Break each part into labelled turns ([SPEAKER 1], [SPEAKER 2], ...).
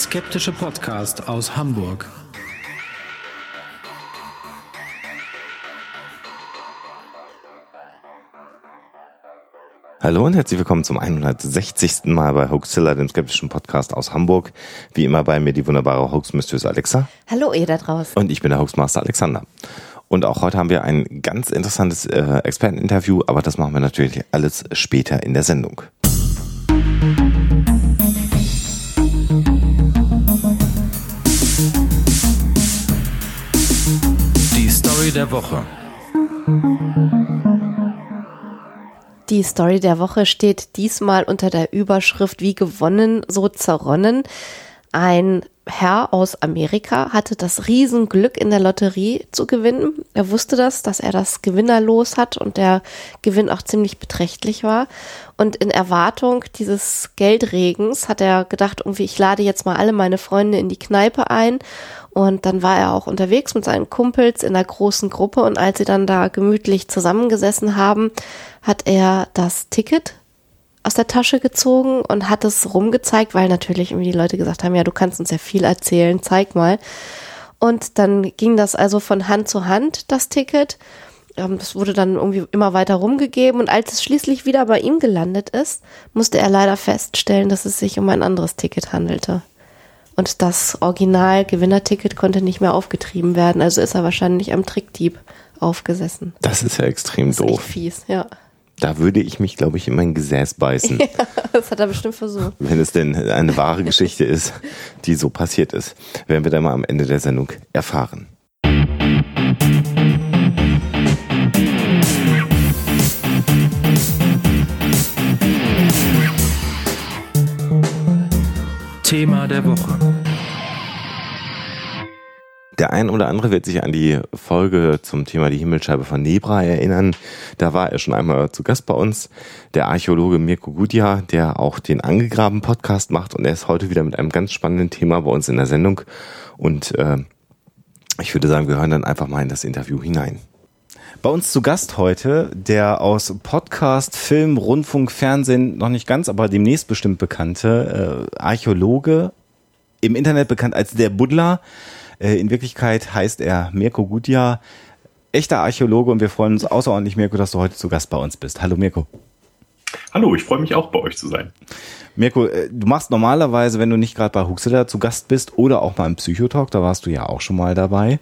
[SPEAKER 1] Skeptische Podcast aus Hamburg.
[SPEAKER 2] Hallo und herzlich willkommen zum 160. Mal bei Hoaxilla, dem skeptischen Podcast aus Hamburg. Wie immer bei mir die wunderbare Hoax-Mistress Alexa.
[SPEAKER 3] Hallo ihr da draußen.
[SPEAKER 2] Und ich bin der Hoaxmaster Alexander. Und auch heute haben wir ein ganz interessantes äh, Experteninterview, aber das machen wir natürlich alles später in der Sendung.
[SPEAKER 1] Der Woche.
[SPEAKER 3] Die Story der Woche steht diesmal unter der Überschrift Wie gewonnen, so zerronnen. Ein Herr aus Amerika hatte das Riesenglück in der Lotterie zu gewinnen. Er wusste das, dass er das Gewinnerlos hat und der Gewinn auch ziemlich beträchtlich war. Und in Erwartung dieses Geldregens hat er gedacht, irgendwie, ich lade jetzt mal alle meine Freunde in die Kneipe ein. Und dann war er auch unterwegs mit seinen Kumpels in einer großen Gruppe. Und als sie dann da gemütlich zusammengesessen haben, hat er das Ticket aus der Tasche gezogen und hat es rumgezeigt, weil natürlich irgendwie die Leute gesagt haben, ja, du kannst uns ja viel erzählen, zeig mal. Und dann ging das also von Hand zu Hand, das Ticket. Ähm, das wurde dann irgendwie immer weiter rumgegeben und als es schließlich wieder bei ihm gelandet ist, musste er leider feststellen, dass es sich um ein anderes Ticket handelte. Und das Original-Gewinnerticket konnte nicht mehr aufgetrieben werden, also ist er wahrscheinlich am Trickdieb aufgesessen.
[SPEAKER 2] Das ist ja extrem
[SPEAKER 3] Das ist
[SPEAKER 2] doof.
[SPEAKER 3] echt fies, ja.
[SPEAKER 2] Da würde ich mich, glaube ich, in mein Gesäß beißen,
[SPEAKER 3] ja. Das hat er bestimmt versucht.
[SPEAKER 2] wenn es denn eine wahre Geschichte ist, die so passiert ist. Werden wir dann mal am Ende der Sendung erfahren.
[SPEAKER 1] Thema der Woche.
[SPEAKER 2] Der ein oder andere wird sich an die Folge zum Thema die Himmelscheibe von Nebra erinnern. Da war er schon einmal zu Gast bei uns, der Archäologe Mirko Gudja, der auch den Angegraben Podcast macht und er ist heute wieder mit einem ganz spannenden Thema bei uns in der Sendung und äh, ich würde sagen, wir hören dann einfach mal in das Interview hinein. Bei uns zu Gast heute der aus Podcast, Film, Rundfunk, Fernsehen noch nicht ganz, aber demnächst bestimmt bekannte äh, Archäologe, im Internet bekannt als der Buddler. Äh, in Wirklichkeit heißt er Mirko Gudja, echter Archäologe und wir freuen uns außerordentlich, Mirko, dass du heute zu Gast bei uns bist. Hallo Mirko.
[SPEAKER 4] Hallo, ich freue mich auch bei euch zu sein.
[SPEAKER 2] Mirko, äh, du machst normalerweise, wenn du nicht gerade bei Huxilla zu Gast bist oder auch mal im Psychotalk, da warst du ja auch schon mal dabei,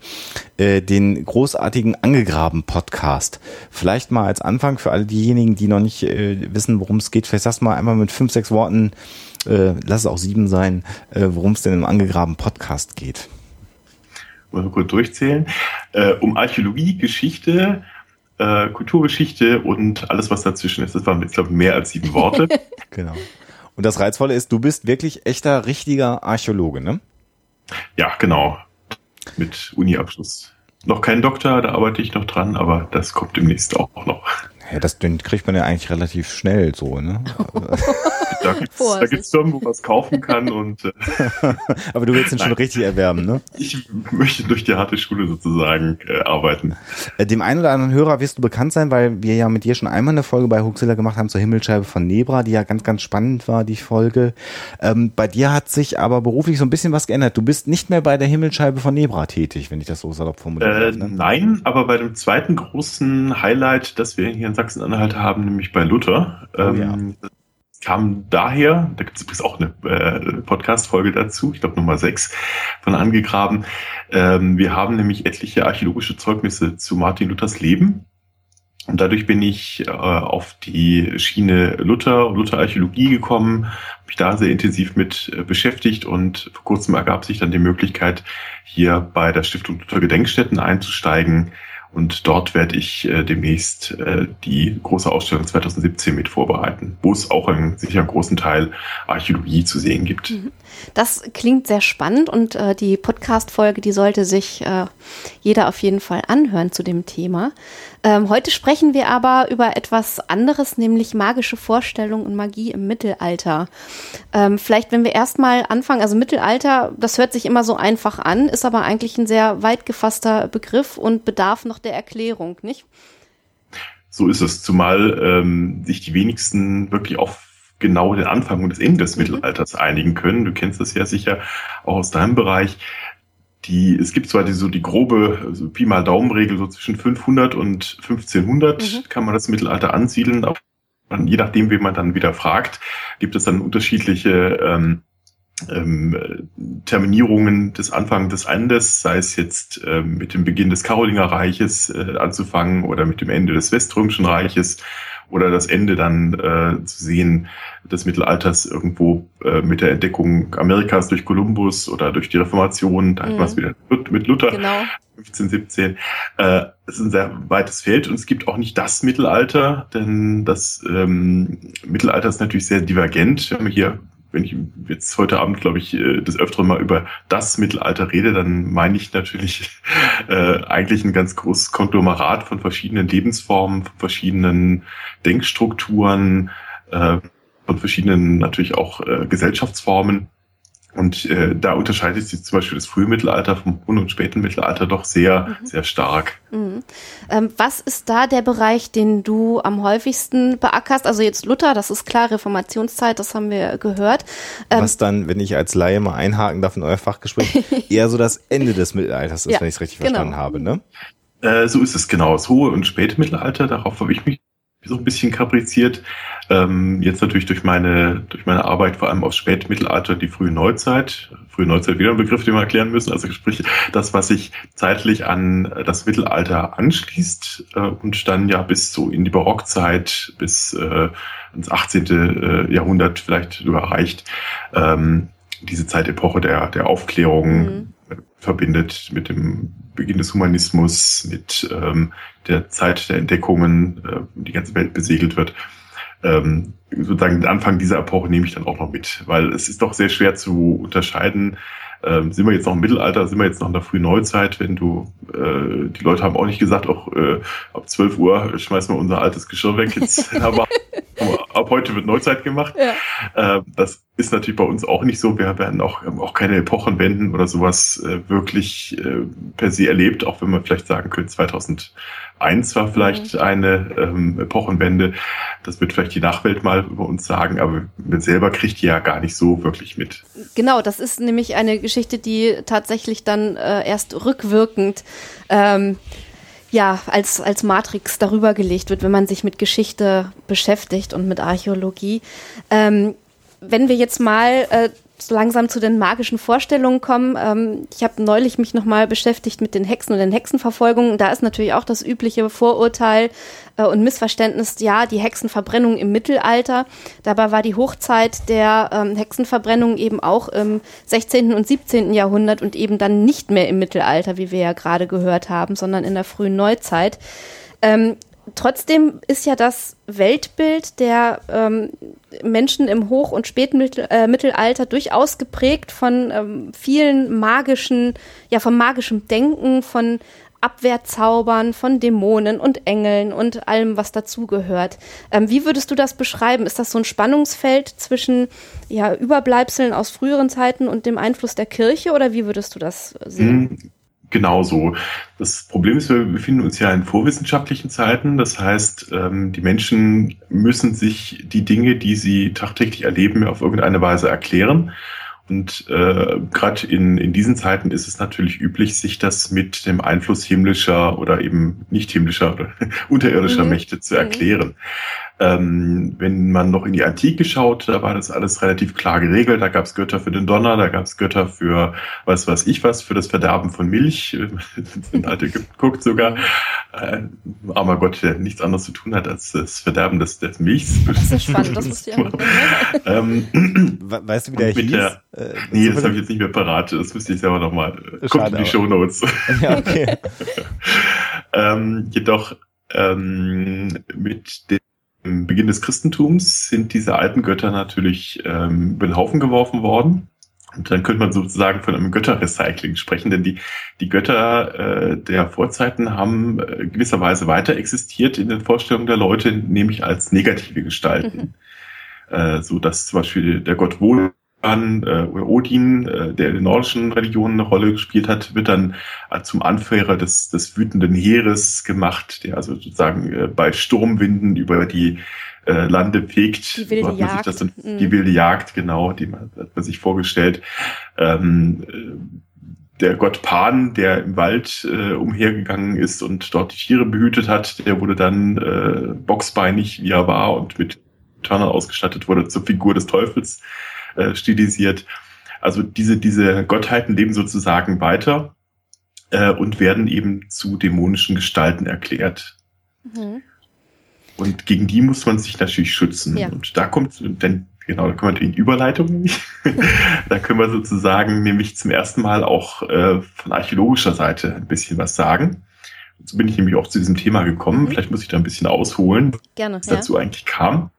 [SPEAKER 2] äh, den großartigen Angegraben-Podcast. Vielleicht mal als Anfang für alle diejenigen, die noch nicht wissen, worum es geht, vielleicht sagst du mal einmal mit fünf, sechs Worten, lass es auch sieben sein, worum es denn im Angegraben-Podcast geht.
[SPEAKER 4] Mal so kurz durchzählen. Äh, um Archäologie, Geschichte, äh, Kulturgeschichte und alles, was dazwischen ist. Das waren jetzt, glaube ich, mehr als sieben Worte.
[SPEAKER 2] Genau. Und das Reizvolle ist, du bist wirklich echter, richtiger Archäologe, ne?
[SPEAKER 4] ja, genau. Mit Uni-Abschluss. Noch kein Doktor, da arbeite ich noch dran, aber das kommt demnächst auch noch.
[SPEAKER 2] Ja, das den kriegt man ja eigentlich relativ schnell so, ne?
[SPEAKER 4] Da gibt's, da
[SPEAKER 3] Vorsicht.
[SPEAKER 4] gibt's Firmen, wo man es kaufen kann und äh,
[SPEAKER 2] Aber du willst ihn schon richtig erwerben, ne?
[SPEAKER 4] ich möchte durch die harte Schule sozusagen äh, arbeiten.
[SPEAKER 2] Äh, Dem einen oder anderen Hörer wirst du bekannt sein, weil wir ja mit dir schon einmal eine Folge bei Huxilla gemacht haben zur Himmelscheibe von Nebra, die ja ganz, ganz spannend war, die Folge. Ähm, bei dir hat sich aber beruflich so ein bisschen was geändert. Du bist nicht mehr bei der Himmelscheibe von Nebra tätig, wenn ich das so salopp formulieren
[SPEAKER 4] Äh.
[SPEAKER 2] Ne?
[SPEAKER 4] Nein, aber bei dem zweiten großen Highlight, das wir hier in Sachsen-Anhalt haben, nämlich bei Luther,
[SPEAKER 2] Oh ja.
[SPEAKER 4] Kam daher, da gibt es übrigens auch eine äh, Podcast-Folge dazu, ich glaube Nummer 6 von Angegraben. Ähm, wir haben nämlich etliche archäologische Zeugnisse zu Martin Luthers Leben. Und dadurch bin ich äh, auf die Schiene Luther und Lutherarchäologie gekommen, habe mich da sehr intensiv mit äh, beschäftigt und vor kurzem ergab sich dann die Möglichkeit, hier bei der Stiftung Luther Gedenkstätten einzusteigen. Und dort werde ich äh, demnächst äh, die große Ausstellung 2017 mit vorbereiten, wo es auch einen, sicher einen großen Teil Archäologie zu sehen gibt.
[SPEAKER 3] Das klingt sehr spannend und äh, die Podcast-Folge, die sollte sich äh, jeder auf jeden Fall anhören zu dem Thema. Ähm, heute sprechen wir aber über etwas anderes, nämlich magische Vorstellungen und Magie im Mittelalter. Ähm, vielleicht, wenn wir erstmal anfangen, also Mittelalter, das hört sich immer so einfach an, ist aber eigentlich ein sehr weit gefasster Begriff und bedarf noch der Erklärung, nicht?
[SPEAKER 4] So ist es, zumal ähm, sich die wenigsten wirklich auf genau den Anfang und das Ende des mhm. Mittelalters einigen können. Du kennst das ja sicher auch aus deinem Bereich. Die, es gibt zwar die, so die grobe also Pi mal Daumenregel, so zwischen 500 und 1500 mhm. kann man das Mittelalter ansiedeln, aber je nachdem, wie man dann wieder fragt, gibt es dann unterschiedliche ähm, ähm, Terminierungen des Anfangs des Endes, sei es jetzt äh, mit dem Beginn des Karolingerreiches äh, anzufangen oder mit dem Ende des Weströmischen Reiches oder das Ende dann äh, zu sehen des Mittelalters irgendwo äh, mit der Entdeckung Amerikas durch Kolumbus oder durch die Reformation, da mhm. hat man es wieder mit Luther. Genau. 15, 17. Äh, es ist ein sehr weites Feld und es gibt auch nicht das Mittelalter, denn das ähm, Mittelalter ist natürlich sehr divergent. Wir haben hier wenn ich jetzt heute Abend, glaube ich, äh, des Öfteren mal über das Mittelalter rede, dann meine ich natürlich äh, eigentlich ein ganz großes Konglomerat von verschiedenen Lebensformen, von verschiedenen Denkstrukturen, äh, von verschiedenen natürlich auch äh, Gesellschaftsformen. Und äh, da unterscheidet sich zum Beispiel das frühe Mittelalter vom hohen und späten Mittelalter doch sehr, mhm. sehr stark.
[SPEAKER 3] Mhm. Ähm, was ist da der Bereich, den du am häufigsten beackerst? Also jetzt Luther, das ist klar, Reformationszeit, das haben wir gehört.
[SPEAKER 2] Ähm, was dann, wenn ich als Laie mal einhaken darf in euer Fachgespräch, eher so das Ende des Mittelalters ist, ja, wenn ich es richtig genau. verstanden habe, ne?
[SPEAKER 4] Äh, so ist es genau. Das hohe und späte Mittelalter, darauf habe ich mich so ein bisschen kapriziert. Ähm, jetzt natürlich durch meine, durch meine Arbeit vor allem aufs Spätmittelalter, die frühe Neuzeit. Frühe Neuzeit wieder ein Begriff, den wir erklären müssen. Also sprich, das, was sich zeitlich an das Mittelalter anschließt äh, und dann ja bis so in die Barockzeit, bis äh, ins 18. Äh, Jahrhundert vielleicht sogar reicht. Ähm, diese Zeitepoche der, der Aufklärung mhm. Verbindet mit dem Beginn des Humanismus, mit ähm, der Zeit der Entdeckungen, äh, die ganze Welt besegelt wird. Ähm, sozusagen den Anfang dieser Epoche nehme ich dann auch noch mit, weil es ist doch sehr schwer zu unterscheiden, ähm, sind wir jetzt noch im Mittelalter, sind wir jetzt noch in der frühen Neuzeit, wenn du, äh, die Leute haben auch nicht gesagt, auch äh, ab 12 Uhr schmeißen wir unser altes Geschirr weg, jetzt aber ab heute wird Neuzeit gemacht. Ja. Äh, das ist natürlich bei uns auch nicht so. Wir werden auch, auch keine Epochenwenden oder sowas äh, wirklich äh, per se erlebt, auch wenn man vielleicht sagen könnte, 2001 war vielleicht mhm. eine ähm, Epochenwende. Das wird vielleicht die Nachwelt mal über uns sagen, aber man selber kriegt die ja gar nicht so wirklich mit.
[SPEAKER 3] Genau, das ist nämlich eine Geschichte, die tatsächlich dann äh, erst rückwirkend ähm, ja, als, als Matrix darüber gelegt wird, wenn man sich mit Geschichte beschäftigt und mit Archäologie. Ähm, wenn wir jetzt mal äh, so langsam zu den magischen Vorstellungen kommen. Ähm, ich habe neulich mich nochmal beschäftigt mit den Hexen und den Hexenverfolgungen. Da ist natürlich auch das übliche Vorurteil äh, und Missverständnis, ja, die Hexenverbrennung im Mittelalter. Dabei war die Hochzeit der ähm, Hexenverbrennung eben auch im 16. und 17. Jahrhundert und eben dann nicht mehr im Mittelalter, wie wir ja gerade gehört haben, sondern in der frühen Neuzeit. Ähm, trotzdem ist ja das Weltbild der ähm, Menschen im Hoch- und Spätmittelalter äh, durchaus geprägt von ähm, vielen magischen, ja, vom magischen Denken, von Abwehrzaubern, von Dämonen und Engeln und allem, was dazugehört. Ähm, wie würdest du das beschreiben? Ist das so ein Spannungsfeld zwischen ja, Überbleibseln aus früheren Zeiten und dem Einfluss der Kirche oder wie würdest du das sehen?
[SPEAKER 4] Genauso. Das Problem ist, wir befinden uns ja in vorwissenschaftlichen Zeiten. Das heißt, ähm, die Menschen müssen sich die Dinge, die sie tagtäglich erleben, auf irgendeine Weise erklären. Und äh, gerade in, in diesen Zeiten ist es natürlich üblich, sich das mit dem Einfluss himmlischer oder eben nicht himmlischer oder unterirdischer mhm. Mächte zu mhm. Ähm, wenn man noch in die Antike schaut, da war das alles relativ klar geregelt. Da gab es Götter für den Donner, da gab es Götter für was weiß ich was, für das Verderben von Milch. in alte Ägypten guckt sogar. Äh, armer Gott, der nichts anderes zu tun hat als das Verderben des, des Milchs.
[SPEAKER 3] Das ist spannend, das ist ja.
[SPEAKER 2] ähm, weißt du, wie der hieß? Der,
[SPEAKER 4] äh, nee, das habe ich jetzt nicht mehr parat. Das müsste ich selber nochmal. Guckt in die Show Notes. Ja, okay. ähm, jedoch ähm, mit dem im Beginn des Christentums sind diese alten Götter natürlich ähm, über den Haufen geworfen worden. Und dann könnte man sozusagen von einem Götterrecycling sprechen, denn die, die Götter äh, der Vorzeiten haben äh, gewisserweise weiter existiert in den Vorstellungen der Leute, nämlich als negative Gestalten. Mhm. Äh, so dass zum Beispiel der Gott Wohl äh, oder Odin, äh, der in den nordischen Religionen eine Rolle gespielt hat, wird dann äh, zum Anführer des, des wütenden Heeres gemacht, der also sozusagen äh, bei Sturmwinden über die äh, Lande fegt.
[SPEAKER 3] Die wilde
[SPEAKER 4] hat man sich
[SPEAKER 3] Jagd.
[SPEAKER 4] Das, dann-
[SPEAKER 3] Mhm.
[SPEAKER 4] Die wilde Jagd, genau, die man, hat man sich vorgestellt. Ähm, äh, der Gott Pan, der im Wald äh, umhergegangen ist und dort die Tiere behütet hat, der wurde dann äh, boxbeinig, wie er war, und mit Törnern ausgestattet wurde, zur Figur des Teufels äh, stilisiert. Also diese, diese Gottheiten leben sozusagen weiter äh, und werden eben zu dämonischen Gestalten erklärt.
[SPEAKER 3] Mhm.
[SPEAKER 4] Und gegen die muss man sich natürlich schützen.
[SPEAKER 3] Ja.
[SPEAKER 4] Und da kommt dann, genau, da kommen wir in Überleitung da können wir sozusagen nämlich zum ersten Mal auch äh, von archäologischer Seite ein bisschen was sagen. So bin ich nämlich auch zu diesem Thema gekommen.
[SPEAKER 3] Mhm.
[SPEAKER 4] Vielleicht muss ich da ein bisschen ausholen,
[SPEAKER 3] Gerne.
[SPEAKER 4] was
[SPEAKER 3] Ja.
[SPEAKER 4] dazu eigentlich kam.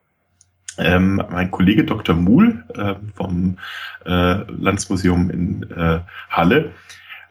[SPEAKER 4] Ähm, mein Kollege Dr. Muhl äh, vom äh, Landesmuseum in äh, Halle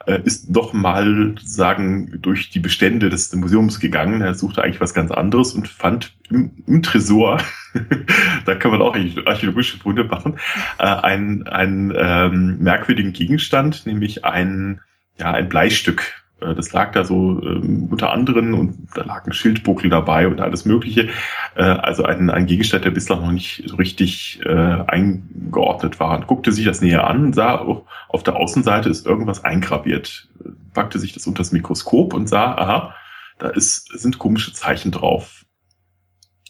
[SPEAKER 4] äh, ist doch mal sagen durch die Bestände des Museums gegangen. Er suchte eigentlich was ganz anderes und fand im, im Tresor, da kann man auch archäologische Funde machen, äh, einen, einen ähm, merkwürdigen Gegenstand, nämlich ein, ja, ein Bleistück. Äh, Das lag da so ähm, unter anderem und da lag ein Schildbuckel dabei und alles Mögliche. Äh, also ein, ein Gegenstand, der bislang noch nicht so richtig äh, eingeordnet war. Und guckte sich das näher an sah, oh, auf der Außenseite ist irgendwas eingraviert. Äh, Packte sich das unter das Mikroskop und sah, aha, da ist, sind komische Zeichen drauf.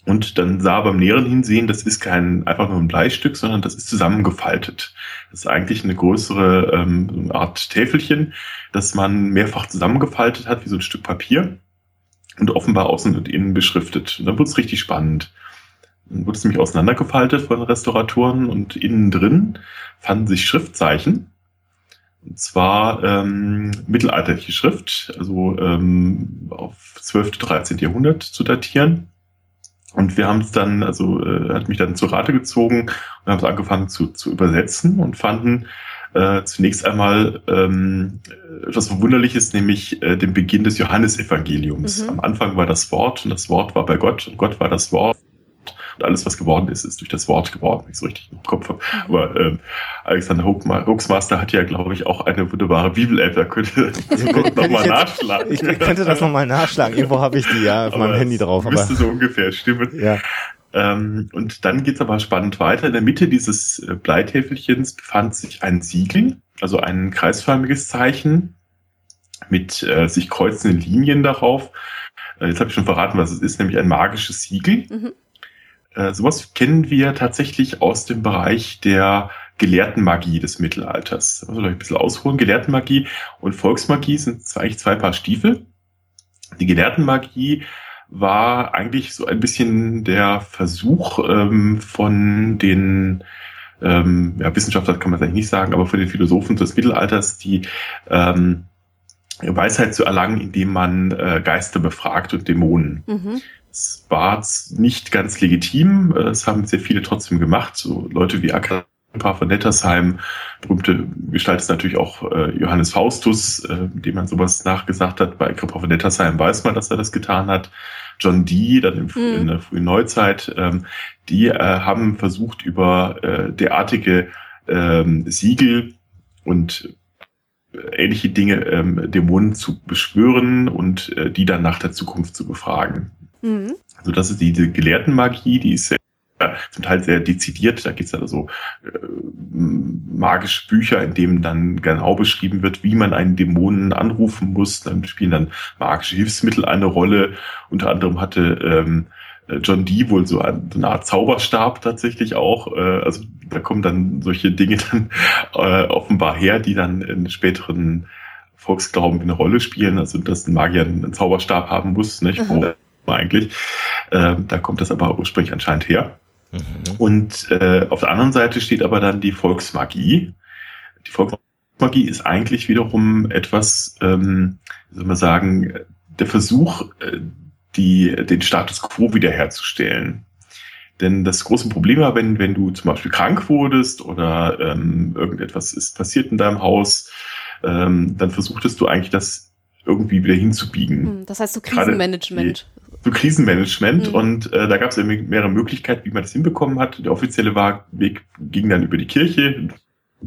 [SPEAKER 4] Und dann sah beim näheren Hinsehen, das ist kein einfach nur ein Bleistück, sondern das ist zusammengefaltet. Das ist eigentlich eine größere ähm, Art Täfelchen, das man mehrfach zusammengefaltet hat, wie so ein Stück Papier und offenbar außen und innen beschriftet. Und dann wurde es richtig spannend. Dann wurde es nämlich auseinandergefaltet von Restauratoren und innen drin fanden sich Schriftzeichen. Und zwar ähm, mittelalterliche Schrift, also ähm, auf 12. 13. Jahrhundert zu datieren. Und wir haben es dann, also äh, hat mich dann zur Rate gezogen und haben es angefangen zu, zu übersetzen und fanden äh, zunächst einmal ähm, etwas Verwunderliches, nämlich äh, den Beginn des Johannesevangeliums.
[SPEAKER 3] Mhm.
[SPEAKER 4] Am Anfang war das Wort und das Wort war bei Gott und Gott war das Wort. Und alles, was geworden ist, ist durch das Wort geworden, wenn ich so richtig im Kopf habe. Aber ähm, Alexander Hoaxmaster hat ja, glaube ich, auch eine wunderbare Bibel-App. Da könnte nochmal
[SPEAKER 2] jetzt-
[SPEAKER 4] nachschlagen.
[SPEAKER 2] Ich könnte das nochmal nachschlagen. Irgendwo habe ich die ja auf meinem
[SPEAKER 4] Aber
[SPEAKER 2] Handy
[SPEAKER 4] es
[SPEAKER 2] drauf. Aber
[SPEAKER 4] Müsste so ungefähr stimmen.
[SPEAKER 2] ja.
[SPEAKER 4] Ähm, und dann geht's aber spannend weiter. In der Mitte dieses äh, Bleitäfelchens befand sich ein Siegel, also ein kreisförmiges Zeichen mit äh, sich kreuzenden Linien darauf. Äh, jetzt habe ich schon verraten, was es ist, nämlich ein magisches Siegel.
[SPEAKER 3] Mhm.
[SPEAKER 4] Äh, sowas kennen wir tatsächlich aus dem Bereich der Gelehrtenmagie des Mittelalters. Vielleicht ein bisschen ausholen. Gelehrtenmagie und Volksmagie sind eigentlich zwei Paar Stiefel. Die Gelehrtenmagie war eigentlich so ein bisschen der Versuch ähm, von den ähm, ja, Wissenschaftler kann man eigentlich nicht sagen, aber von den Philosophen des Mittelalters die ähm, Weisheit zu erlangen, indem man äh, Geister befragt und Dämonen.
[SPEAKER 3] Mhm.
[SPEAKER 4] Es war nicht ganz legitim, äh, es haben sehr viele trotzdem gemacht, so Leute wie Agrippa von Nettersheim, berühmte Gestalt ist natürlich auch äh, Johannes Faustus, äh, dem man sowas nachgesagt hat. Bei Agrippa von Nettersheim weiß man, dass er das getan hat. John Dee, dann im,
[SPEAKER 3] Mhm.
[SPEAKER 4] in der frühen Neuzeit, ähm, die äh, haben versucht, über äh, derartige ähm, Siegel und äh, ähnliche Dinge ähm, Dämonen zu beschwören und äh, die dann nach der Zukunft zu befragen.
[SPEAKER 3] Mhm.
[SPEAKER 4] Also das ist die, die Gelehrtenmagie, die ist sehr, zum Teil sehr dezidiert. Da gibt es also äh, magische Bücher, in denen dann genau beschrieben wird, wie man einen Dämonen anrufen muss. Dann spielen dann magische Hilfsmittel eine Rolle. Unter anderem hatte ähm, äh, John Dee wohl so so eine Art Zauberstab tatsächlich auch. Äh, also da kommen dann solche Dinge dann äh, offenbar her, die dann in späteren Volksglauben eine Rolle spielen. Also dass ein Magier einen Zauberstab haben muss, nicht?
[SPEAKER 3] Mhm.
[SPEAKER 4] Wo eigentlich. Ähm, da kommt das aber ursprünglich anscheinend her.
[SPEAKER 2] Mhm.
[SPEAKER 4] Und äh, auf der anderen Seite steht aber dann die Volksmagie. Die Volksmagie ist eigentlich wiederum etwas, ähm, wie soll man sagen, der Versuch, äh, die, den Status quo wiederherzustellen. Denn das große Problem war, wenn, wenn du zum Beispiel krank wurdest oder ähm, irgendetwas ist passiert in deinem Haus, ähm, dann versuchtest du eigentlich das irgendwie wieder hinzubiegen.
[SPEAKER 3] Mhm. Das heißt so Krisenmanagement.
[SPEAKER 4] So Krisenmanagement mhm. und äh, da gab es mehrere Möglichkeiten, wie man das hinbekommen hat. Der offizielle Weg ging dann über die Kirche,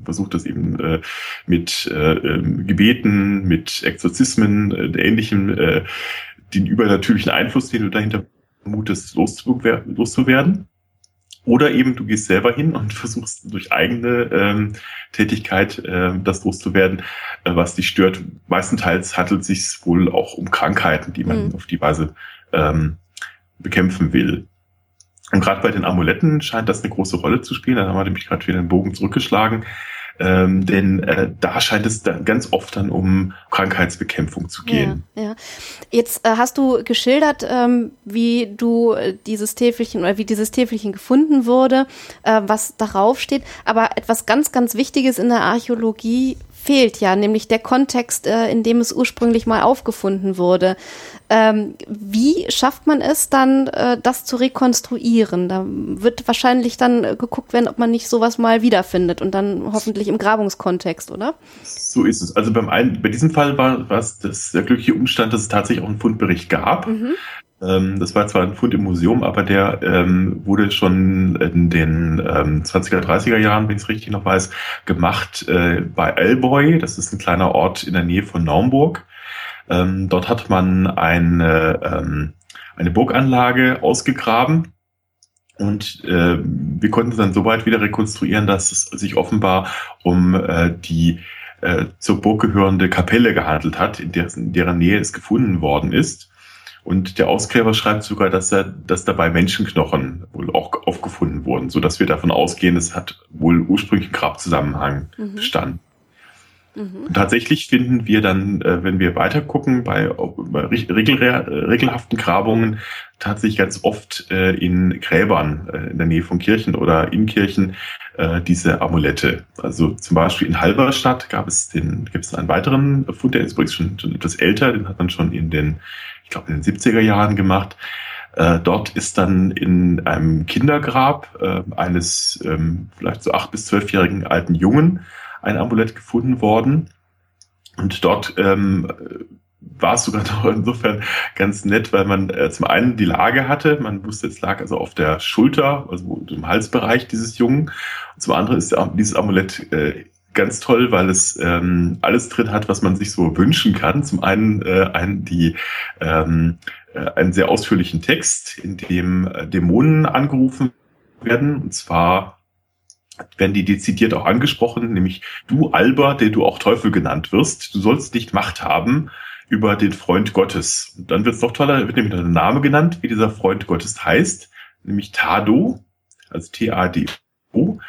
[SPEAKER 4] versucht das eben äh, mit äh, ähm, Gebeten, mit Exorzismen, äh, ähnlichem, äh, den übernatürlichen Einfluss, den du dahinter vermutest, loszuwerden. Oder eben du gehst selber hin und versuchst durch eigene ähm, Tätigkeit äh, das loszuwerden, äh, was dich stört. Meistenteils handelt es sich wohl auch um Krankheiten, die man mhm. auf die Weise ähm, bekämpfen will. Und gerade bei den Amuletten scheint das eine große Rolle zu spielen. Da haben wir nämlich gerade wieder den Bogen zurückgeschlagen. Ähm, denn äh, da scheint es dann ganz oft dann um Krankheitsbekämpfung zu gehen.
[SPEAKER 3] Ja, ja. Jetzt äh, hast du geschildert, ähm, wie du äh, dieses Täfelchen oder wie dieses Täfelchen gefunden wurde, äh, was darauf steht. Aber etwas ganz, ganz Wichtiges in der Archäologie fehlt ja, nämlich der Kontext, äh, in dem es ursprünglich mal aufgefunden wurde. Ähm, wie schafft man es dann, äh, das zu rekonstruieren? Da wird wahrscheinlich dann äh, geguckt werden, ob man nicht sowas mal wiederfindet und dann hoffentlich im Grabungskontext, oder?
[SPEAKER 4] So ist es. Also beim einen, bei diesem Fall war, war es das, der glückliche Umstand, dass es tatsächlich auch einen Fundbericht gab. Mhm. Ähm, das war zwar ein Fund im Museum, aber der ähm, wurde schon in den ähm, 20er, 30er Jahren, wenn ich es richtig noch weiß, gemacht äh, bei Elboy. Das ist ein kleiner Ort in der Nähe von Naumburg. Ähm, dort hat man eine, ähm, eine Burganlage ausgegraben. Und äh, wir konnten es dann soweit wieder rekonstruieren, dass es sich offenbar um äh, die äh, zur Burg gehörende Kapelle gehandelt hat, in, der, in deren Nähe es gefunden worden ist. Und der Ausgräber schreibt sogar, dass er, dass dabei Menschenknochen wohl auch aufgefunden wurden, so dass wir davon ausgehen, es hat wohl ursprünglich einen Grabzusammenhang mhm. bestanden. Mhm. Und tatsächlich finden wir dann, äh, wenn wir weiter gucken, bei, bei regel, regelhaften Grabungen tatsächlich ganz oft äh, in Gräbern äh, in der Nähe von Kirchen oder in Kirchen diese Amulette. Also zum Beispiel in Halberstadt gab es den, gibt es einen weiteren Fund, der ist übrigens schon, schon etwas älter, den hat man schon in den glaube, in den 70er Jahren gemacht. Äh, dort ist dann in einem Kindergrab äh, eines ähm, vielleicht so acht bis zwölfjährigen alten Jungen ein Amulett gefunden worden. Und dort ähm, war es sogar noch insofern ganz nett, weil man äh, zum einen die Lage hatte, man wusste, es lag also auf der Schulter, also im Halsbereich dieses Jungen. Und zum anderen ist dieses Amulett äh, ganz toll, weil es ähm, alles drin hat, was man sich so wünschen kann. Zum einen äh, ein, die, ähm, äh, einen sehr ausführlichen Text, in dem äh, Dämonen angerufen werden. Und zwar werden die dezidiert auch angesprochen, nämlich du Alba, der du auch Teufel genannt wirst, du sollst nicht Macht haben über den Freund Gottes. Und dann wird es noch toller, wird nämlich der Name genannt, wie dieser Freund Gottes heißt, nämlich Tado, also T-A-D-O.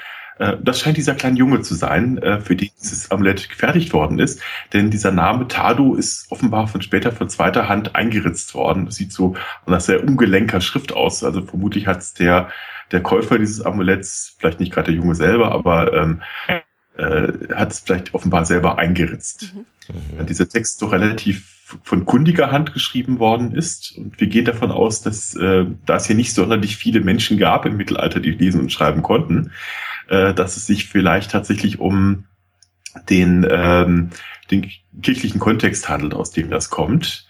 [SPEAKER 4] Äh, das scheint dieser kleine Junge zu sein, äh, für den dieses Amulett gefertigt worden ist. Denn dieser Name Tado ist offenbar von später von zweiter Hand eingeritzt worden. Das sieht so nach sehr ungelenker Schrift aus. Also vermutlich hat es der, der Käufer dieses Amuletts, vielleicht nicht gerade der Junge selber, aber ähm, äh, hat es vielleicht offenbar selber eingeritzt. Mhm. Dieser Text so relativ von kundiger Hand geschrieben worden ist. Und wir gehen davon aus, dass äh, da es hier nicht sonderlich viele Menschen gab im Mittelalter, die lesen und schreiben konnten, äh, dass es sich vielleicht tatsächlich um den, ähm, den kirchlichen Kontext handelt, aus dem das kommt.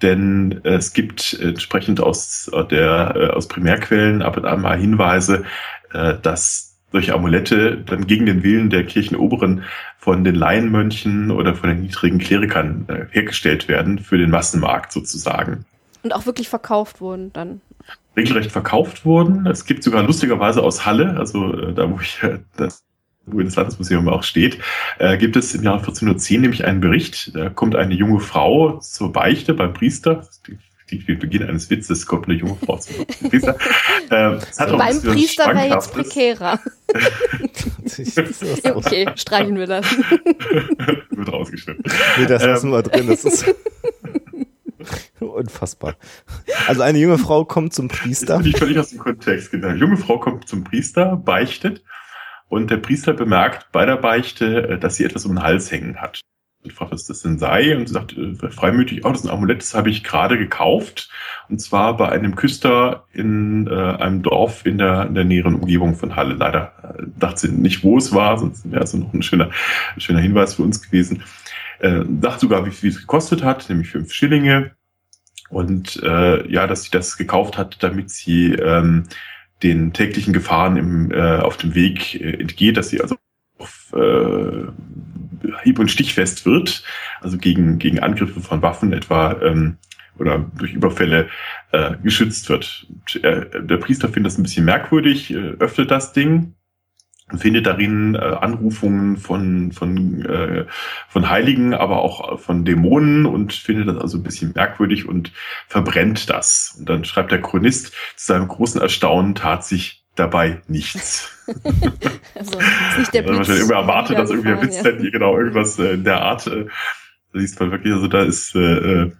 [SPEAKER 4] Denn es gibt entsprechend aus der äh, aus Primärquellen ab und an mal Hinweise, äh, dass solche Amulette dann gegen den Willen der Kirchenoberen von den Laienmönchen oder von den niedrigen Klerikern äh, hergestellt werden für den Massenmarkt sozusagen.
[SPEAKER 3] Und auch wirklich verkauft wurden dann
[SPEAKER 4] regelrecht verkauft wurden. Es gibt sogar lustigerweise aus Halle, also äh, da wo ich äh, das wo das Landesmuseum auch steht, äh, gibt es im Jahr 1410 nämlich einen Bericht. Da kommt eine junge Frau zur Beichte beim Priester. Die, die, wie Beginn eines Witzes kommt eine junge Frau zum Priester.
[SPEAKER 3] Äh, so beim Priester wäre jetzt prekärer. Okay, streichen wir das.
[SPEAKER 4] Wird rausgeschnitten.
[SPEAKER 2] Nee, das lassen ähm, wir drin. Das ist Unfassbar. Also eine junge Frau kommt zum Priester.
[SPEAKER 4] Bin ich völlig aus dem Kontext. Genau. Eine junge Frau kommt zum Priester, beichtet und der Priester bemerkt bei der Beichte, äh, dass sie etwas um den Hals hängen hat. Und fragt, was das denn sei und sie sagt äh, freimütig, oh, das ist ein Amulett, das habe ich gerade gekauft. Und zwar bei einem Küster in äh, einem Dorf in der, in der näheren Umgebung von Halle. Leider äh, dachte sie nicht, wo es war, sonst wäre es noch ein schöner, schöner Hinweis für uns gewesen. Äh, sagt sogar, wie viel es gekostet hat, nämlich fünf Schillinge. Und äh, ja, dass sie das gekauft hat, damit sie ähm, den täglichen Gefahren im, äh, auf dem Weg äh, entgeht, dass sie also auf äh, hieb- und stichfest wird, also gegen, gegen Angriffe von Waffen etwa ähm, oder durch Überfälle äh, geschützt wird. Und, äh, der Priester findet das ein bisschen merkwürdig, äh, öffnet das Ding und findet darin äh, Anrufungen von, von, äh, von Heiligen, aber auch von Dämonen und findet das also ein bisschen merkwürdig und verbrennt das. Und dann schreibt der Chronist, zu seinem großen Erstaunen tat sich dabei nichts.
[SPEAKER 3] Also, ist nicht der
[SPEAKER 4] man
[SPEAKER 3] Blitz
[SPEAKER 4] irgendwie erwartet, dass irgendwie ein
[SPEAKER 3] niedergefahren,
[SPEAKER 4] Blitz ja. genau irgendwas äh, in der Art. Äh, da siehst man wirklich, also da ist äh, äh,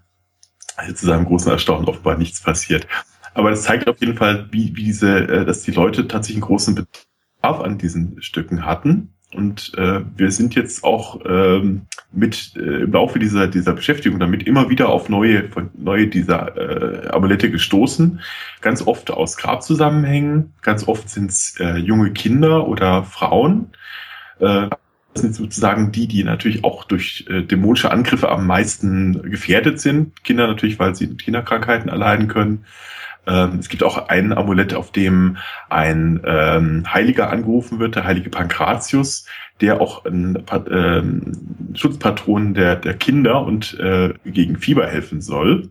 [SPEAKER 4] zu seinem großen Erstaunen offenbar nichts passiert. Aber das zeigt auf jeden Fall, wie, wie diese, äh, dass die Leute tatsächlich einen großen Bedarf an diesen Stücken hatten. Und äh, wir sind jetzt auch ähm, mit äh, im Laufe dieser dieser Beschäftigung damit immer wieder auf neue neue dieser äh, Amulette gestoßen. Ganz oft aus Grabzusammenhängen, ganz oft sind es äh, junge Kinder oder Frauen. Äh, das sind sozusagen die, die natürlich auch durch äh, dämonische Angriffe am meisten gefährdet sind. Kinder natürlich, weil sie Kinderkrankheiten erleiden können. Ähm, es gibt auch ein Amulett, auf dem ein ähm, Heiliger angerufen wird, der heilige Pankratius, der auch ein ähm, Schutzpatron der, der Kinder und äh, gegen Fieber helfen soll.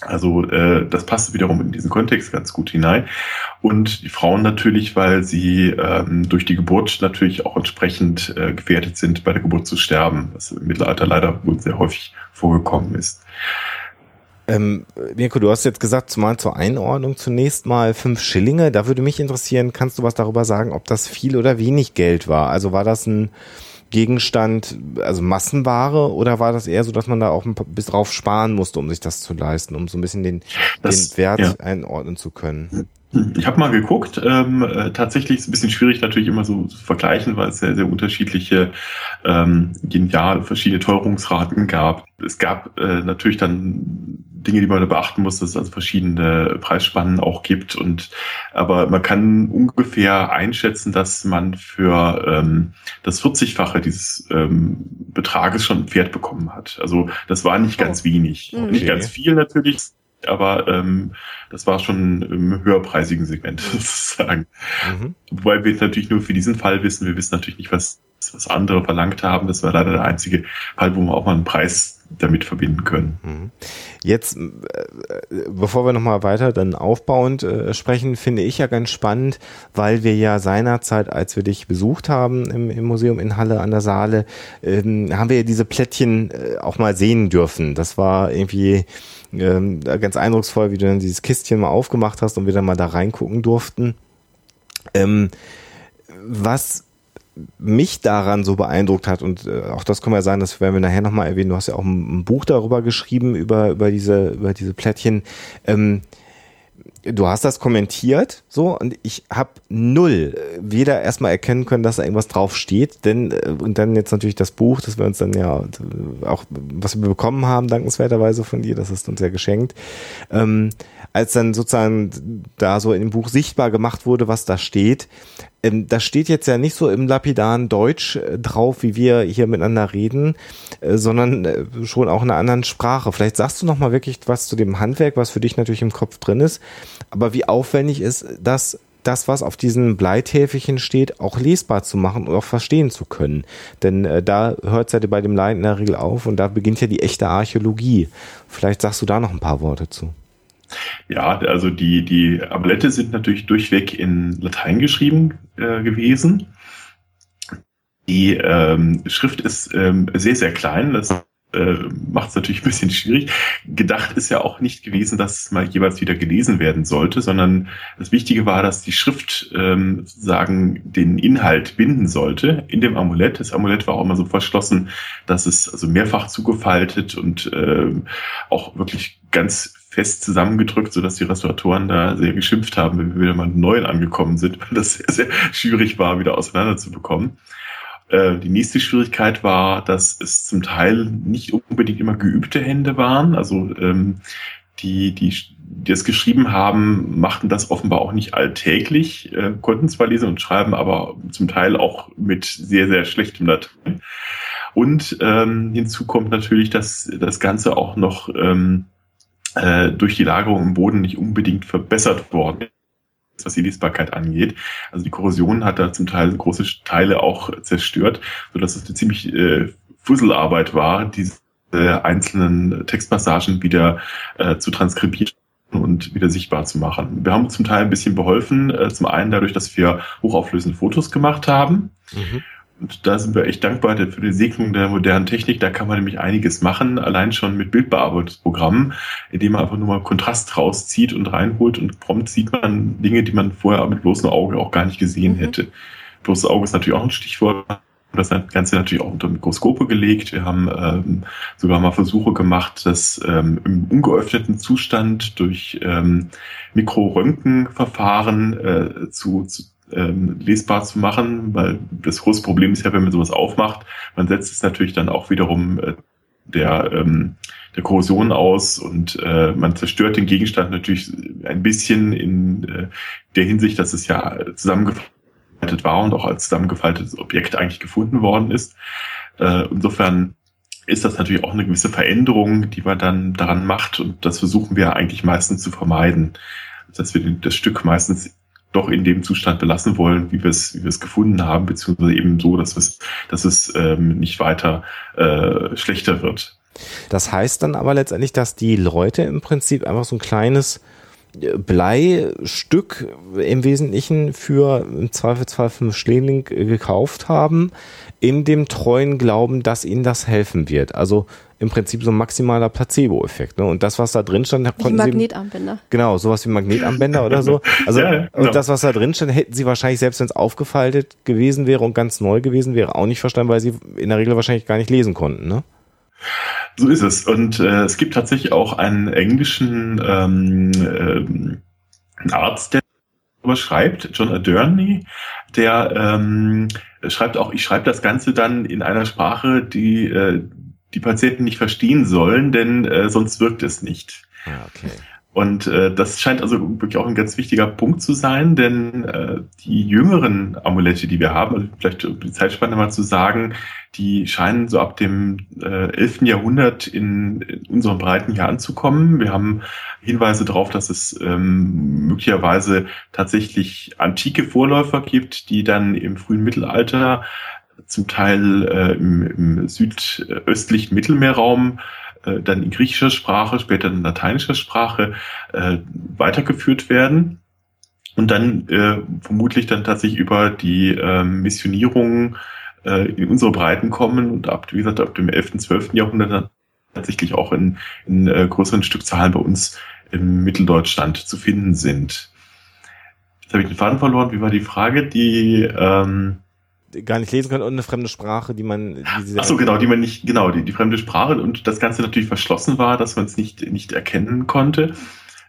[SPEAKER 4] Also äh, das passt wiederum in diesen Kontext ganz gut hinein. Und die Frauen natürlich, weil sie ähm, durch die Geburt natürlich auch entsprechend äh, gefährdet sind, bei der Geburt zu sterben, was im Mittelalter leider wohl sehr häufig vorgekommen ist.
[SPEAKER 2] Ähm, Mirko, du hast jetzt gesagt, zumal zur Einordnung zunächst mal fünf Schillinge. Da würde mich interessieren, kannst du was darüber sagen, ob das viel oder wenig Geld war? Also war das ein Gegenstand, also Massenware, oder war das eher so, dass man da auch ein bis drauf sparen musste, um sich das zu leisten, um so ein bisschen den,
[SPEAKER 4] Das-
[SPEAKER 2] den Wert
[SPEAKER 4] ja.
[SPEAKER 2] einordnen zu können?
[SPEAKER 4] Ich habe mal geguckt. Ähm, äh, tatsächlich ist es ein bisschen schwierig natürlich immer so zu vergleichen, weil es sehr, sehr unterschiedliche, ähm, genial verschiedene Teuerungsraten gab. Es gab äh, natürlich dann Dinge, die man da beachten muss, dass es also verschiedene Preisspannen auch gibt. Und aber man kann ungefähr einschätzen, dass man für ähm, das 40-fache dieses ähm, Betrages schon ein Pferd bekommen hat. Also das war nicht ganz wenig.
[SPEAKER 3] Mhm.
[SPEAKER 4] Nicht
[SPEAKER 2] Okay.
[SPEAKER 4] ganz viel natürlich, aber ähm, das war schon im höherpreisigen Segment sozusagen.
[SPEAKER 2] Mhm.
[SPEAKER 4] Wobei wir natürlich nur für diesen Fall wissen, wir wissen natürlich nicht, was, was andere verlangt haben. Das war leider der einzige Fall, wo wir auch mal einen Preis damit verbinden können.
[SPEAKER 2] Mhm. Jetzt, äh, bevor wir nochmal weiter dann aufbauend äh, sprechen, finde ich ja ganz spannend, weil wir ja seinerzeit, als wir dich besucht haben im, im Museum in Halle an der Saale, ähm, haben wir ja diese Plättchen äh, auch mal sehen dürfen. Das war irgendwie ähm, ganz eindrucksvoll, wie du dann dieses Kistchen mal aufgemacht hast und wir dann mal da reingucken durften. Ähm, was mich daran so beeindruckt hat und äh, auch das kann man ja sagen, das werden wir nachher nochmal erwähnen. Du hast ja auch ein, ein Buch darüber geschrieben über über diese über diese Plättchen. Ähm, du hast das kommentiert so und ich habe null äh, weder erstmal erkennen können, dass da irgendwas drauf steht, denn äh, und dann jetzt natürlich das Buch, das wir uns dann ja auch was wir bekommen haben dankenswerterweise von dir, das ist uns ja geschenkt. Ähm, als dann sozusagen da so in dem Buch sichtbar gemacht wurde, was da steht, ähm, das steht jetzt ja nicht so im lapidaren Deutsch äh, drauf, wie wir hier miteinander reden, äh, sondern äh, schon auch in einer anderen Sprache. Vielleicht sagst du noch mal wirklich was zu dem Handwerk, was für dich natürlich im Kopf drin ist, aber wie aufwendig ist das, das, was auf diesen Bleitäfelchen steht, auch lesbar zu machen und auch verstehen zu können. Denn äh, da hört es ja bei dem Laien in der Regel auf und da beginnt ja die echte Archäologie. Vielleicht sagst du da noch ein paar Worte zu.
[SPEAKER 4] Ja, also die, die Amulette sind natürlich durchweg in Latein geschrieben äh, gewesen. Die ähm, Schrift ist ähm, sehr, sehr klein. Das äh, macht es natürlich ein bisschen schwierig. Gedacht ist ja auch nicht gewesen, dass es mal jeweils wieder gelesen werden sollte, sondern das Wichtige war, dass die Schrift ähm, sozusagen den Inhalt binden sollte in dem Amulett. Das Amulett war auch immer so verschlossen, dass es also mehrfach zugefaltet und ähm, auch wirklich ganz fest zusammengedrückt, sodass die Restauratoren da sehr geschimpft haben, wenn wir wieder mal einen neuen angekommen sind, weil das sehr, sehr schwierig war, wieder auseinanderzubekommen. Äh, Die nächste Schwierigkeit war, dass es zum Teil nicht unbedingt immer geübte Hände waren. Also ähm, die, die, die es geschrieben haben, machten das offenbar auch nicht alltäglich, äh, konnten zwar lesen und schreiben, aber zum Teil auch mit sehr, sehr schlechtem Latein. Und ähm, hinzu kommt natürlich, dass das Ganze auch noch ähm, äh, durch die Lagerung im Boden nicht unbedingt verbessert worden was die Lesbarkeit angeht. Also die Korrosion hat da zum Teil große Teile auch zerstört, sodass es eine ziemlich äh, Fusselarbeit war, diese äh, einzelnen Textpassagen wieder äh, zu transkribieren und wieder sichtbar zu machen. Wir haben zum Teil ein bisschen beholfen, äh, zum einen dadurch, dass wir hochauflösende Fotos gemacht haben. Mhm. Und da sind wir echt dankbar für die Segnung der modernen Technik. Da kann man nämlich einiges machen, allein schon mit Bildbearbeitungsprogrammen, indem man einfach nur mal Kontrast rauszieht und reinholt und prompt sieht man Dinge, die man vorher mit bloßem Auge auch gar nicht gesehen mhm. hätte. Bloßes Auge ist natürlich auch ein Stichwort. Das Ganze natürlich auch unter Mikroskope gelegt. Wir haben ähm, sogar mal Versuche gemacht, das ähm, im ungeöffneten Zustand durch ähm, Mikroröntgenverfahren äh, zu, zu ähm, lesbar zu machen, weil das große Problem ist ja, wenn man sowas aufmacht, man setzt es natürlich dann auch wiederum äh, der, ähm, der Korrosion aus und äh, man zerstört den Gegenstand natürlich ein bisschen in äh, der Hinsicht, dass es ja zusammengefaltet war und auch als zusammengefaltetes Objekt eigentlich gefunden worden ist. Äh, insofern ist das natürlich auch eine gewisse Veränderung, die man dann daran macht und das versuchen wir eigentlich meistens zu vermeiden, dass wir das Stück meistens doch in dem Zustand belassen wollen, wie wir es, wie wir es gefunden haben, beziehungsweise eben so, dass es, dass es ähm, nicht weiter äh, schlechter wird.
[SPEAKER 2] Das heißt dann aber letztendlich, dass die Leute im Prinzip einfach so ein kleines äh, Bleistück im Wesentlichen für im Zweifelsfall fünf Schläling gekauft haben, in dem treuen Glauben, dass ihnen das helfen wird. Also im Prinzip so ein maximaler Placebo-Effekt. Ne? Und das, was da drin stand,
[SPEAKER 3] da konnten wie Magnetarmbänder.
[SPEAKER 2] Sie, genau, sowas wie Magnetarmbänder oder so. Also ja, genau. und das, was da drin stand, hätten sie wahrscheinlich selbst wenn es aufgefaltet gewesen wäre und ganz neu gewesen wäre, auch nicht verstanden, weil sie in der Regel wahrscheinlich gar nicht lesen konnten. Ne?
[SPEAKER 4] So ist es. Und äh, es gibt tatsächlich auch einen englischen ähm, äh, Arzt, der darüber schreibt, John Aderney, der ähm, schreibt auch, ich schreibe das Ganze dann in einer Sprache, die äh, die Patienten nicht verstehen sollen, denn äh, sonst wirkt es nicht. Ah, okay. Und äh, das scheint also wirklich auch ein ganz wichtiger Punkt zu sein, denn äh, die jüngeren Amulette, die wir haben, also vielleicht um die Zeitspanne mal zu sagen, die scheinen so ab dem äh, 11. Jahrhundert in, in unseren Breiten hier anzukommen. Wir haben Hinweise darauf, dass es ähm, möglicherweise tatsächlich antike Vorläufer gibt, die dann im frühen Mittelalter zum Teil äh, im, im südöstlichen Mittelmeerraum äh, dann in griechischer Sprache, später in lateinischer Sprache äh, weitergeführt werden und dann äh, vermutlich dann tatsächlich über die äh, Missionierung äh, in unsere Breiten kommen und ab, wie gesagt, ab dem 11., 12. Jahrhundert dann tatsächlich auch in, in äh, größeren Stückzahlen bei uns im Mitteldeutschland zu finden sind. Jetzt habe ich den Faden verloren. Wie war die Frage? Die ähm,
[SPEAKER 2] gar nicht lesen können und eine fremde Sprache, die man. Die
[SPEAKER 4] Ach so, genau, die man nicht, genau, die, die fremde Sprache und das Ganze natürlich verschlossen war, dass man es nicht, nicht erkennen konnte.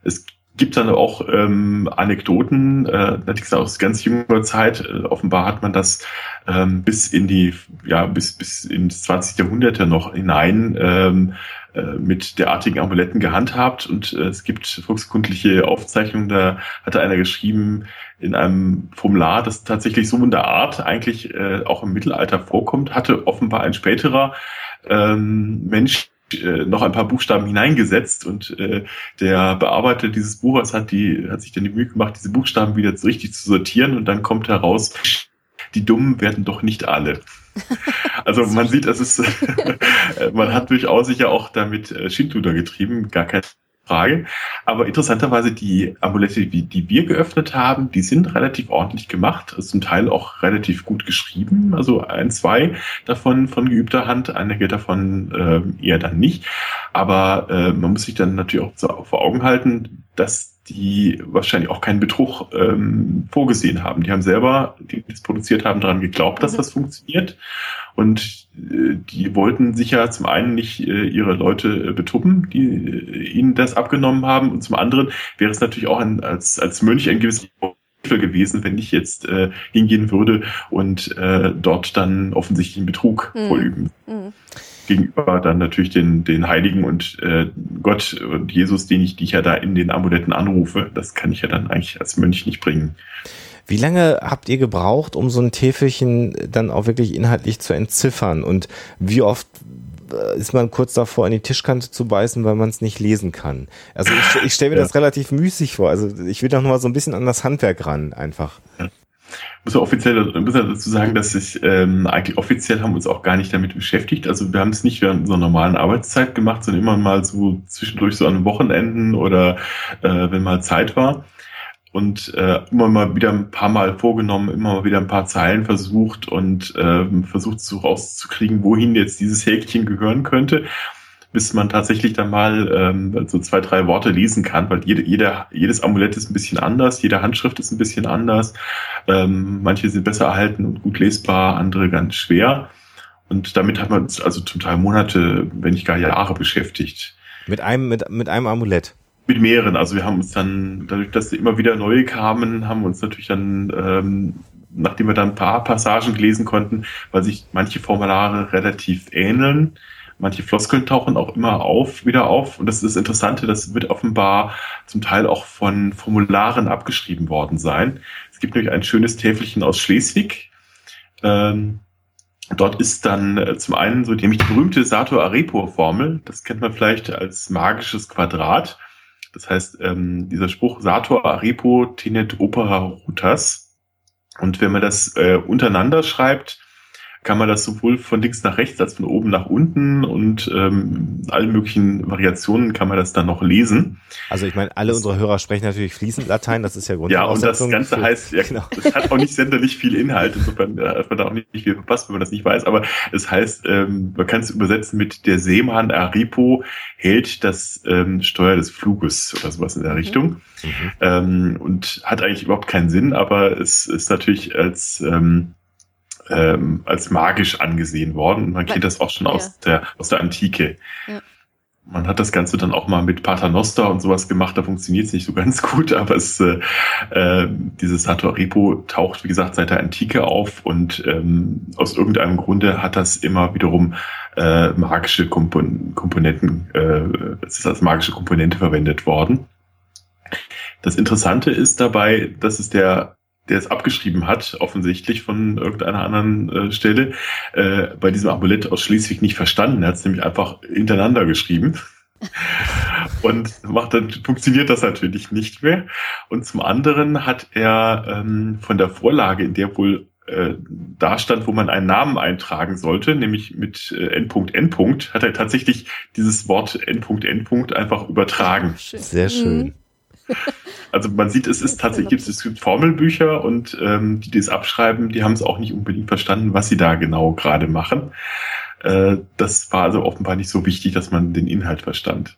[SPEAKER 4] Es gibt dann auch ähm, Anekdoten, äh, natürlich aus ganz junger Zeit. Äh, offenbar hat man das ähm, bis in die, ja, bis, bis ins 20. Jahrhundert ja noch hinein ähm, äh, mit derartigen Amuletten gehandhabt. Und äh, es gibt volkskundliche Aufzeichnungen, da hatte einer geschrieben in einem Formular, das tatsächlich so in der Art eigentlich äh, auch im Mittelalter vorkommt, hatte offenbar ein späterer ähm, Mensch äh, noch ein paar Buchstaben hineingesetzt. Und äh, der Bearbeiter dieses Buches hat die hat sich dann die Mühe gemacht, diese Buchstaben wieder richtig zu sortieren. Und dann kommt heraus, die Dummen werden doch nicht alle. Also man sieht, es ist, man hat durchaus sicher auch damit äh, Schindluder getrieben, gar keine Frage. Aber interessanterweise die Amulette, die, die wir geöffnet haben, die sind relativ ordentlich gemacht, zum Teil auch relativ gut geschrieben. Also ein, zwei davon von geübter Hand, einige davon äh, eher dann nicht. Aber äh, man muss sich dann natürlich auch vor Augen halten, dass die wahrscheinlich auch keinen Betrug ähm, vorgesehen haben. Die haben selber, die das produziert haben, daran geglaubt, dass mhm. das funktioniert. Und äh, die wollten sicher zum einen nicht äh, ihre Leute äh, betuppen, die äh, ihnen das abgenommen haben. Und zum anderen wäre es natürlich auch ein, als, als Mönch ein gewisses gewesen, wenn ich jetzt äh, hingehen würde und äh, dort dann offensichtlich einen Betrug mhm. vorüben. Mhm gegenüber dann natürlich den, den Heiligen und äh, Gott und Jesus, den ich, die ich ja da in den Amuletten anrufe. Das kann ich ja dann eigentlich als Mönch nicht bringen.
[SPEAKER 2] Wie lange habt ihr gebraucht, um so ein Täfelchen dann auch wirklich inhaltlich zu entziffern? Und wie oft äh, ist man kurz davor, in die Tischkante zu beißen, weil man es nicht lesen kann. Also ich, ich stelle mir ja. das relativ müßig vor. Also ich will doch noch mal so ein bisschen an das Handwerk ran, einfach. Ja.
[SPEAKER 4] Muss ja offiziell muss ja dazu sagen, dass ich ähm, eigentlich offiziell haben wir uns auch gar nicht damit beschäftigt. Also wir haben es nicht während einer normalen Arbeitszeit gemacht, sondern immer mal so zwischendurch so an Wochenenden oder äh, wenn mal Zeit war und äh, immer mal wieder ein paar Mal vorgenommen, immer mal wieder ein paar Zeilen versucht und äh, versucht so rauszukriegen, wohin jetzt dieses Häkchen gehören könnte, bis man tatsächlich dann mal ähm, so zwei, drei Worte lesen kann, weil jede, jeder, jedes Amulett ist ein bisschen anders, jede Handschrift ist ein bisschen anders. Ähm, manche sind besser erhalten und gut lesbar, andere ganz schwer. Und damit hat man uns also zum Teil Monate, wenn nicht gar Jahre beschäftigt.
[SPEAKER 2] Mit einem, mit, mit einem Amulett?
[SPEAKER 4] Mit mehreren. Also wir haben uns dann, dadurch, dass immer wieder neue kamen, haben wir uns natürlich dann, ähm, nachdem wir dann ein paar Passagen lesen konnten, weil sich manche Formulare relativ ähneln, manche Floskeln tauchen auch immer auf, wieder auf. Und das ist das Interessante, das wird offenbar zum Teil auch von Formularen abgeschrieben worden sein. Es gibt nämlich ein schönes Täfelchen aus Schleswig. Ähm, Dort ist dann äh, zum einen so nämlich die berühmte Sator-Arepo-Formel. Das kennt man vielleicht als magisches Quadrat. Das heißt, ähm, dieser Spruch Sator Arepo tenet opera rutas. Und wenn man das äh, untereinander schreibt, kann man das sowohl von links nach rechts als von oben nach unten und ähm, alle möglichen Variationen kann man das dann noch lesen.
[SPEAKER 2] Also ich meine, alle das, unsere Hörer sprechen natürlich fließend Latein, das ist ja
[SPEAKER 4] Grundvoraussetzung. Ja, und das Ganze für, heißt, ja, genau. das hat auch nicht senderlich viel Inhalt, insofern äh, hat man da auch nicht viel verpasst, wenn man das nicht weiß, aber es heißt, ähm, man kann es übersetzen mit der Seemann Aripo hält das ähm, Steuer des Fluges oder sowas in der mhm. Richtung mhm. ähm, und hat eigentlich überhaupt keinen Sinn, aber es ist natürlich als ähm, ähm, als magisch angesehen worden. Und man kennt das auch schon ja. aus, der, aus der Antike. Ja. Man hat das Ganze dann auch mal mit Paternoster und sowas gemacht, da funktioniert es nicht so ganz gut, aber es, äh, äh, dieses Hatoripo taucht, wie gesagt, seit der Antike auf und ähm, aus irgendeinem Grunde hat das immer wiederum äh, magische Kompon Komponenten, äh, es ist als magische Komponente verwendet worden. Das Interessante ist dabei, dass es der der es abgeschrieben hat, offensichtlich von irgendeiner anderen äh, Stelle, äh, bei diesem Amulett aus Schleswig nicht verstanden. Er hat es nämlich einfach hintereinander geschrieben. Und macht dann funktioniert das natürlich nicht mehr. Und zum anderen hat er ähm, von der Vorlage, in der wohl äh, da stand, wo man einen Namen eintragen sollte, nämlich mit äh, Endpunkt Endpunkt, hat er tatsächlich dieses Wort Endpunkt Endpunkt einfach übertragen.
[SPEAKER 2] Sehr schön.
[SPEAKER 4] Also man sieht, es ist tatsächlich, es gibt Formelbücher und ähm, die, die es abschreiben, die haben es auch nicht unbedingt verstanden, was sie da genau gerade machen. Äh, das war also offenbar nicht so wichtig, dass man den Inhalt verstand.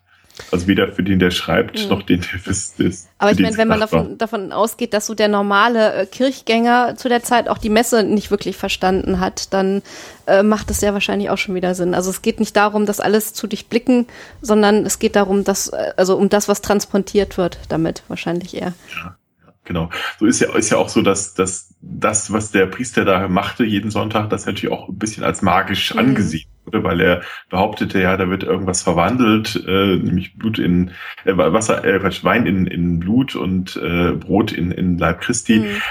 [SPEAKER 4] Also weder für den, der schreibt, mhm. noch den, der
[SPEAKER 3] das, Aber ich meine, wenn man davon, davon ausgeht, dass so der normale äh, Kirchgänger zu der Zeit auch die Messe nicht wirklich verstanden hat, dann äh, macht es ja wahrscheinlich auch schon wieder Sinn. Also es geht nicht darum, das alles zu durchblicken, sondern es geht darum, dass, äh, also um das, was transportiert wird, damit wahrscheinlich eher.
[SPEAKER 4] Ja. Genau. So ist ja, ist ja auch so, dass, dass das, was der Priester da machte jeden Sonntag, das natürlich auch ein bisschen als magisch mhm. angesehen wurde, weil er behauptete, ja, da wird irgendwas verwandelt, äh, nämlich Blut in äh, Wasser, äh, Wein in, in Blut und äh, Brot in, in Leib Christi. Mhm.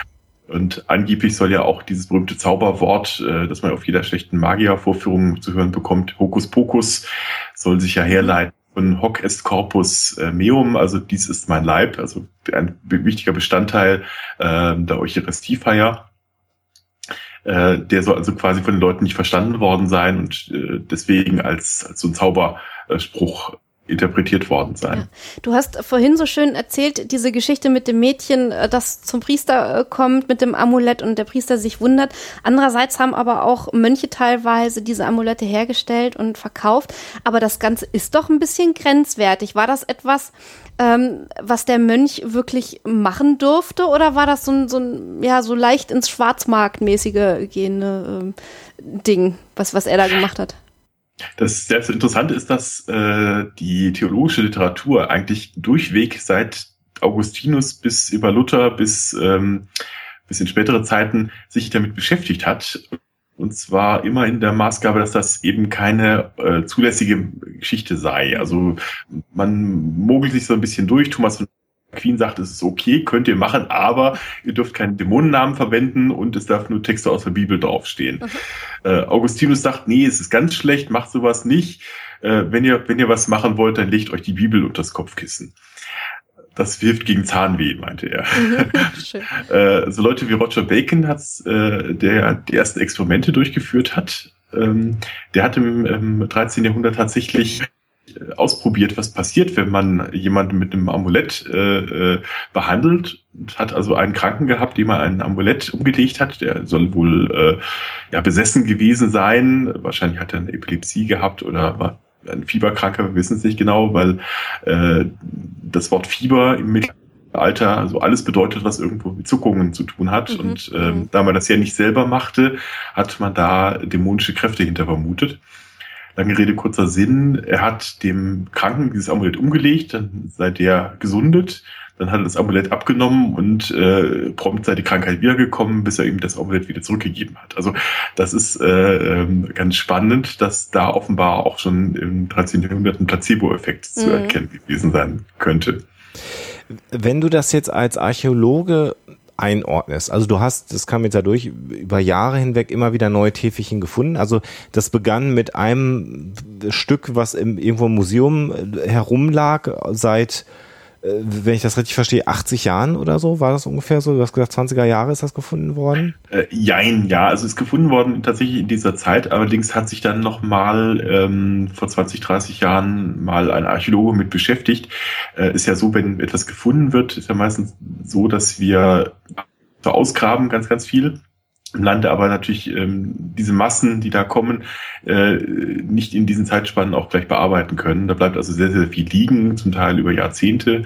[SPEAKER 4] Und angeblich soll ja auch dieses berühmte Zauberwort, äh, das man auf jeder schlechten Magiervorführung zu hören bekommt, Hokus Pokus, soll sich ja herleiten von Hoc est Corpus äh, Meum, also dies ist mein Leib, also ein wichtiger Bestandteil äh, der Eucharistiefeier. Äh, der soll also quasi von den Leuten nicht verstanden worden sein und äh, deswegen als, als so ein Zauberspruch interpretiert worden sein. Ja.
[SPEAKER 3] Du hast vorhin so schön erzählt, diese Geschichte mit dem Mädchen, äh, das zum Priester äh, kommt mit dem Amulett und der Priester sich wundert. Andererseits haben aber auch Mönche teilweise diese Amulette hergestellt und verkauft. Aber das Ganze ist doch ein bisschen grenzwertig. War das etwas, ähm, was der Mönch wirklich machen durfte oder war das so ein, so ein ja, so leicht ins Schwarzmarktmäßige gehende ähm, Ding, was, was er da gemacht hat?
[SPEAKER 4] Das sehr Interessante ist, dass äh, die theologische Literatur eigentlich durchweg seit Augustinus bis über Luther bis, ähm, bis in spätere Zeiten sich damit beschäftigt hat. Und zwar immer in der Maßgabe, dass das eben keine äh, zulässige Geschichte sei. Also man mogelt sich so ein bisschen durch. Thomas von Queen sagt, es ist okay, könnt ihr machen, aber ihr dürft keinen Dämonennamen verwenden und es darf nur Texte aus der Bibel draufstehen. Mhm. Äh, Augustinus sagt, nee, es ist ganz schlecht, macht sowas nicht. Äh, wenn ihr, wenn ihr was machen wollt, dann legt euch die Bibel unter das Kopfkissen. Das hilft gegen Zahnweh, meinte er. Mhm, äh, so Leute wie Roger Bacon hat's, äh, der die ersten Experimente durchgeführt hat. Ähm, der hat im, im 13. Jahrhundert tatsächlich ausprobiert, was passiert, wenn man jemanden mit einem Amulett äh, äh, behandelt. Hat also einen Kranken gehabt, dem er ein Amulett umgelegt hat. Der soll wohl äh, ja besessen gewesen sein. Wahrscheinlich hat er eine Epilepsie gehabt oder war ein Fieberkranker, wir wissen es nicht genau, weil äh, das Wort Fieber im Mittelalter also alles bedeutet, was irgendwo mit Zuckungen zu tun hat. Mhm. Und ähm, mhm. da man das ja nicht selber machte, hat man da dämonische Kräfte hinter vermutet. Lange Rede, kurzer Sinn. Er hat dem Kranken dieses Amulett umgelegt, dann sei der gesundet. Dann hat er das Amulett abgenommen und äh, prompt sei die Krankheit wiedergekommen, bis er ihm das Amulett wieder zurückgegeben hat. Also das ist äh, ähm, ganz spannend, dass da offenbar auch schon im 13. Jahrhundert ein Placebo-Effekt mhm. zu erkennen gewesen sein könnte.
[SPEAKER 2] Wenn du das jetzt als Archäologe einordnest. Also du hast, das kam jetzt ja durch, über Jahre hinweg immer wieder neue Täfelchen gefunden. Also das begann mit einem Stück, was im, irgendwo im Museum äh, herumlag seit wenn ich das richtig verstehe, 80 Jahren oder so, war das ungefähr so? Du hast gesagt, 20er Jahre ist das gefunden worden?
[SPEAKER 4] Äh, jein, ja, also ist gefunden worden tatsächlich in dieser Zeit, allerdings hat sich dann nochmal ähm, vor 20, 30 Jahren mal ein Archäologe mit beschäftigt. Äh, ist ja so, wenn etwas gefunden wird, ist ja meistens so, dass wir ausgraben ganz, ganz viel im Lande aber natürlich ähm, diese Massen, die da kommen, äh, nicht in diesen Zeitspannen auch gleich bearbeiten können. Da bleibt also sehr, sehr viel liegen, zum Teil über Jahrzehnte.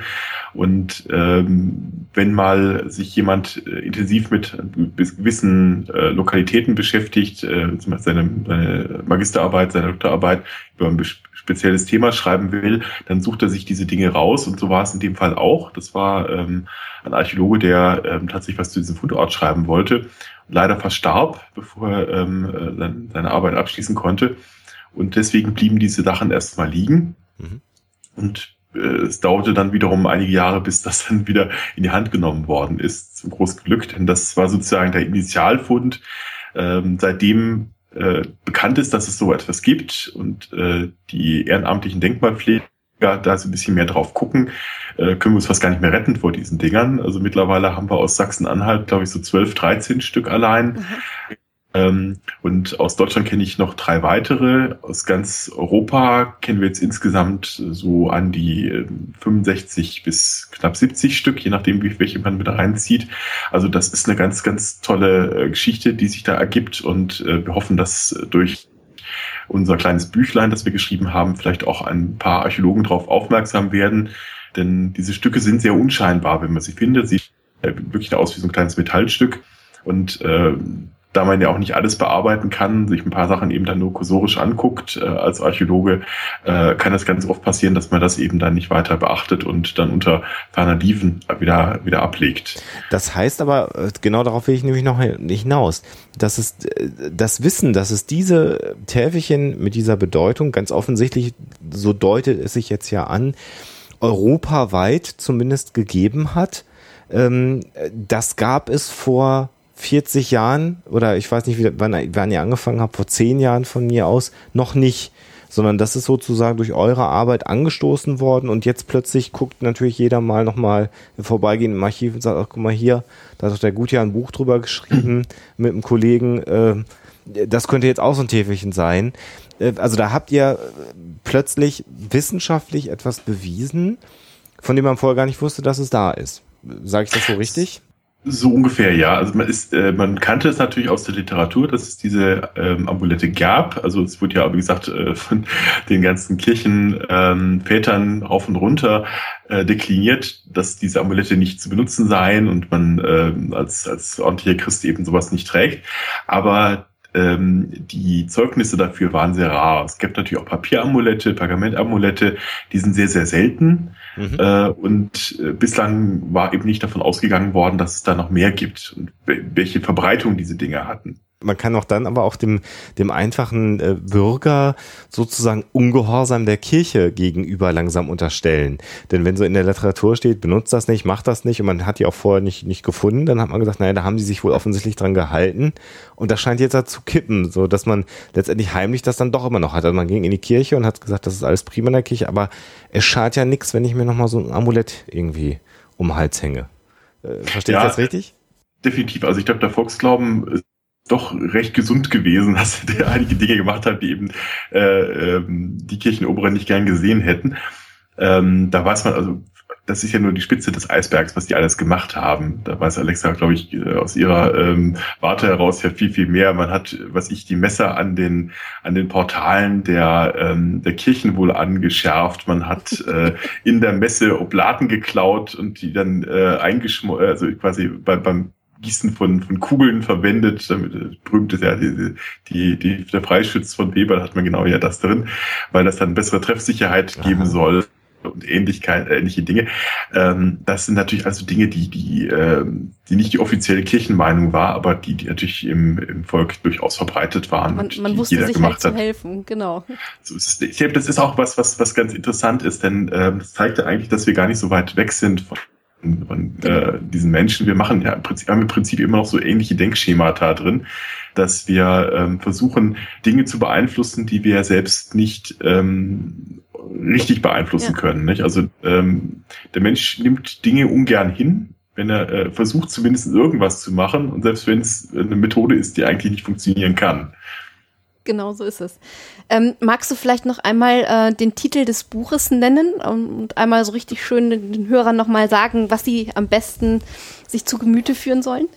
[SPEAKER 4] Und ähm, wenn mal sich jemand äh, intensiv mit gewissen äh, Lokalitäten beschäftigt, äh, zum Beispiel seine, seine Magisterarbeit, seine Doktorarbeit über ein spezielles Thema schreiben will, dann sucht er sich diese Dinge raus. Und so war es in dem Fall auch. Das war ähm, ein Archäologe, der ähm, tatsächlich was zu diesem Fundort schreiben wollte leider verstarb, bevor er ähm, äh, seine Arbeit abschließen konnte. Und deswegen blieben diese Sachen erstmal liegen. Mhm. Und äh, es dauerte dann wiederum einige Jahre, bis das dann wieder in die Hand genommen worden ist, zum großen Glück. Denn das war sozusagen der Initialfund. Ähm, seitdem äh, bekannt ist, dass es so etwas gibt und äh, die ehrenamtlichen Denkmalpfleger da so ein bisschen mehr drauf gucken, äh, können wir uns fast gar nicht mehr retten vor diesen Dingern. Also mittlerweile haben wir aus Sachsen-Anhalt, glaube ich, so 12, 13 Stück allein. Mhm. Ähm, und aus Deutschland kenne ich noch drei weitere. Aus ganz Europa kennen wir jetzt insgesamt so an die 65 äh, bis knapp 70 Stück, je nachdem, wie, welche man mit reinzieht. Also das ist eine ganz, ganz tolle äh, Geschichte, die sich da ergibt und äh, wir hoffen, dass durch unser kleines Büchlein, das wir geschrieben haben, vielleicht auch ein paar Archäologen darauf aufmerksam werden. Denn diese Stücke sind sehr unscheinbar, wenn man sie findet. Sie sieht wirklich aus wie so ein kleines Metallstück. Und äh, da man ja auch nicht alles bearbeiten kann, sich ein paar Sachen eben dann nur kursorisch anguckt äh, als Archäologe, äh, kann es ganz oft passieren, dass man das eben dann nicht weiter beachtet und dann unter ferner Liefen wieder, wieder ablegt.
[SPEAKER 2] Das heißt aber, äh, genau darauf will ich nämlich noch hinaus, dass es äh, das Wissen, dass es diese Täfelchen mit dieser Bedeutung ganz offensichtlich, so deutet es sich jetzt ja an, europaweit zumindest gegeben hat. Ähm, das gab es vor 40 Jahren oder ich weiß nicht, wie, wann, wann ihr angefangen habt, vor 10 Jahren von mir aus, noch nicht. Sondern das ist sozusagen durch eure Arbeit angestoßen worden und jetzt plötzlich guckt natürlich jeder mal nochmal vorbeigehen im Archiv und sagt, ach, guck mal hier, da hat doch der Gutjahr ein Buch drüber geschrieben mit einem Kollegen, äh, das könnte jetzt auch so ein Täfelchen sein. Äh, also da habt ihr plötzlich wissenschaftlich etwas bewiesen, von dem man vorher gar nicht wusste, dass es da ist. Sage ich das so richtig?
[SPEAKER 4] So ungefähr, ja. Also man ist, äh, man kannte es natürlich aus der Literatur, dass es diese ähm, Amulette gab. Also es wurde ja, wie gesagt, äh, von den ganzen Kirchenvätern ähm, rauf und runter äh, dekliniert, dass diese Amulette nicht zu benutzen seien und man äh, als, als ordentlicher Christ eben sowas nicht trägt. Aber ähm, die Zeugnisse dafür waren sehr rar. Es gibt natürlich auch Papieramulette, Pergamentamulette, die sind sehr, sehr selten. Mhm. Äh, und äh, bislang war eben nicht davon ausgegangen worden, dass es da noch mehr gibt und welche Verbreitung diese Dinge hatten.
[SPEAKER 2] Man kann auch dann aber auch dem, dem einfachen äh, Bürger sozusagen Ungehorsam der Kirche gegenüber langsam unterstellen. Denn wenn so in der Literatur steht, benutzt das nicht, macht das nicht und man hat die auch vorher nicht, nicht gefunden, dann hat man gesagt, naja, da haben die sich wohl offensichtlich dran gehalten und das scheint jetzt da zu kippen, so dass man letztendlich heimlich das dann doch immer noch hat. Also man ging in die Kirche und hat gesagt, das ist alles prima in der Kirche, aber es schadet ja nichts, wenn ich mir nochmal so ein Amulett irgendwie um den Hals hänge. Äh, verstehe ja, ich das richtig?
[SPEAKER 4] Definitiv. Also ich glaube, der Volksglauben doch recht gesund gewesen, dass der einige Dinge gemacht hat, die eben äh, ähm, die Kirchenoberen nicht gern gesehen hätten. Ähm, da weiß man also, das ist ja nur die Spitze des Eisbergs, was die alles gemacht haben. Da weiß Alexa, glaube ich, äh, aus ihrer ähm, Warte heraus ja viel, viel mehr. Man hat, was ich, die Messer an den, an den Portalen der, ähm, der Kirchen wohl angeschärft. Man hat äh, in der Messe Oblaten geklaut und die dann äh, eingeschmolzen, also quasi bei, beim Gießen von, von Kugeln verwendet. Damit äh, berühmt ist ja die, die, die, der Preisschütz von Weber, da hat man genau ja das drin, weil das dann bessere Treffsicherheit Aha. geben soll und Ähnlichkeit, ähnliche Dinge. Ähm, das sind natürlich also Dinge, die, die, ähm, die nicht die offizielle Kirchenmeinung war, aber die, die natürlich im, im Volk durchaus verbreitet waren.
[SPEAKER 3] Man, man wusste sich halt zu helfen, genau.
[SPEAKER 4] So ist. Ich glaube, das ist auch was, was, was ganz interessant ist, denn ähm, das zeigt ja eigentlich, dass wir gar nicht so weit weg sind von von äh, diesen Menschen. Wir machen ja im Prinzip, haben im Prinzip immer noch so ähnliche Denkschemata drin, dass wir ähm, versuchen, Dinge zu beeinflussen, die wir selbst nicht ähm, richtig beeinflussen ja. können. Nicht? Also ähm, der Mensch nimmt Dinge ungern hin, wenn er äh, versucht, zumindest irgendwas zu machen und selbst wenn es eine Methode ist, die eigentlich nicht funktionieren kann.
[SPEAKER 3] Genau so ist es. Ähm, magst du vielleicht noch einmal äh, den Titel des Buches nennen und einmal so richtig schön den Hörern nochmal sagen, was sie am besten sich zu Gemüte führen sollen?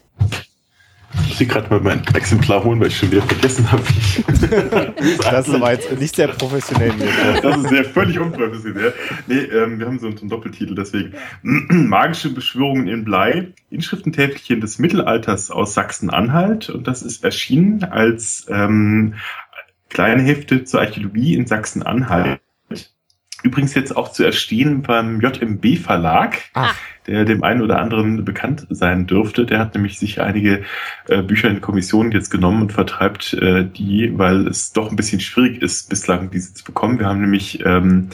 [SPEAKER 4] Ich will gerade mal mein Exemplar holen, weil ich schon wieder vergessen habe.
[SPEAKER 2] das war jetzt nicht sehr professionell.
[SPEAKER 4] das ist sehr völlig unprofessionell. Nee, ähm, wir haben so einen Doppeltitel, deswegen. Magische Beschwörungen in Blei, Inschriftentäfelchen des Mittelalters aus Sachsen-Anhalt. Und das ist erschienen als ähm, kleine Hefte zur Archäologie in Sachsen-Anhalt. Übrigens jetzt auch zu erstehen beim JMB Verlag, Ach. der dem einen oder anderen bekannt sein dürfte. Der hat nämlich sich einige äh, Bücher in Kommission jetzt genommen und vertreibt äh, die, weil es doch ein bisschen schwierig ist, bislang diese zu bekommen. Wir haben nämlich ähm,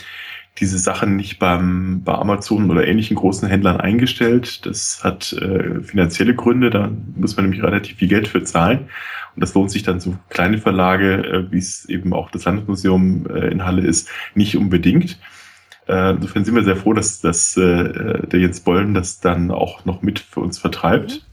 [SPEAKER 4] diese Sachen nicht beim, bei Amazon oder ähnlichen großen Händlern eingestellt. Das hat äh, finanzielle Gründe, da muss man nämlich relativ viel Geld für zahlen. Und das lohnt sich dann so kleine Verlage, äh, wie es eben auch das Landesmuseum äh, in Halle ist, nicht unbedingt. Äh, insofern sind wir sehr froh, dass, dass äh, der Jens Bollen das dann auch noch mit für uns vertreibt.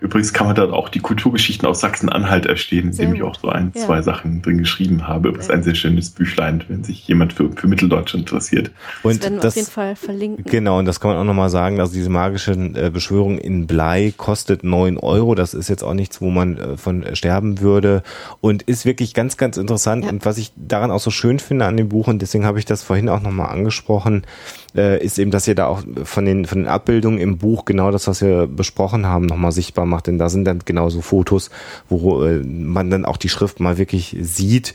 [SPEAKER 4] Übrigens kann man dort auch die Kulturgeschichten aus Sachsen-Anhalt erstehen, in dem ich auch so ein, ja. zwei Sachen drin geschrieben habe. Das ist ein sehr schönes Büchlein, wenn sich jemand für, für Mitteldeutschland interessiert.
[SPEAKER 3] Und das werden wir das, auf jeden Fall verlinken.
[SPEAKER 2] Genau, und das kann man auch nochmal sagen, also diese magische äh, Beschwörung in Blei kostet neun Euro. Das ist jetzt auch nichts, wo man äh, von sterben würde und ist wirklich ganz, ganz interessant. Ja. Und was ich daran auch so schön finde an dem Buch, und deswegen habe ich das vorhin auch nochmal angesprochen, äh, ist eben, dass ihr da auch von den, von den Abbildungen im Buch genau das, was wir besprochen haben, nochmal sichtbar macht. Denn da sind dann genauso Fotos, wo äh, man dann auch die Schrift mal wirklich sieht.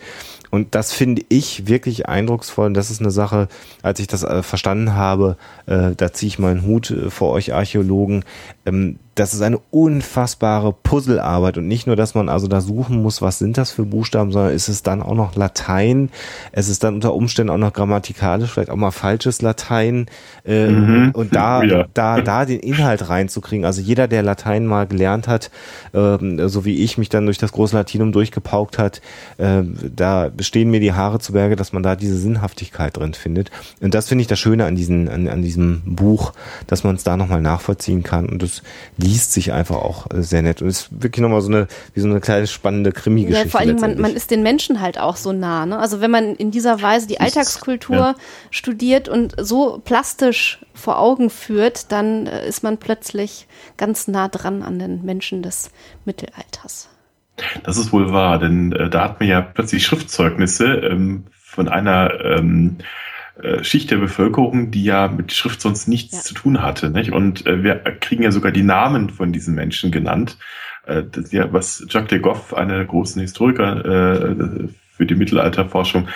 [SPEAKER 2] Und das finde ich wirklich eindrucksvoll. Und das ist eine Sache, als ich das äh, verstanden habe, äh, da ziehe ich meinen Hut äh, vor euch Archäologen. Ähm, das ist eine unfassbare Puzzlearbeit und nicht nur, dass man also da suchen muss, was sind das für Buchstaben, sondern ist es dann auch noch Latein. Es ist dann unter Umständen auch noch grammatikalisch, vielleicht auch mal falsches Latein. Äh, mhm. Und da, ja. da, da den Inhalt reinzukriegen. Also jeder, der Latein mal gelernt hat, äh, so wie ich mich dann durch das große Latinum durchgepaukt hat, äh, da stehen mir die Haare zu Berge, dass man da diese Sinnhaftigkeit drin findet. Und das finde ich das Schöne an, diesen, an, an diesem Buch, dass man es da nochmal nachvollziehen kann. Und das liest sich einfach auch äh, sehr nett und ist wirklich nochmal so eine, wie so eine kleine spannende Krimi-Geschichte. Ja,
[SPEAKER 3] vor allem, man, man ist den Menschen halt auch so nah. Ne? Also wenn man in dieser Weise die Alltagskultur ja. studiert und so plastisch vor Augen führt, dann äh, ist man plötzlich ganz nah dran an den Menschen des Mittelalters.
[SPEAKER 4] Das ist wohl wahr, denn äh, da hat man ja plötzlich Schriftzeugnisse ähm, von einer ähm, äh, Schicht der Bevölkerung, die ja mit Schrift sonst nichts ja. zu tun hatte. Nicht? Und äh, wir kriegen ja sogar die Namen von diesen Menschen genannt. Äh, das ja, was Jacques de Goff, einer der großen Historiker äh, für die Mittelalterforschung,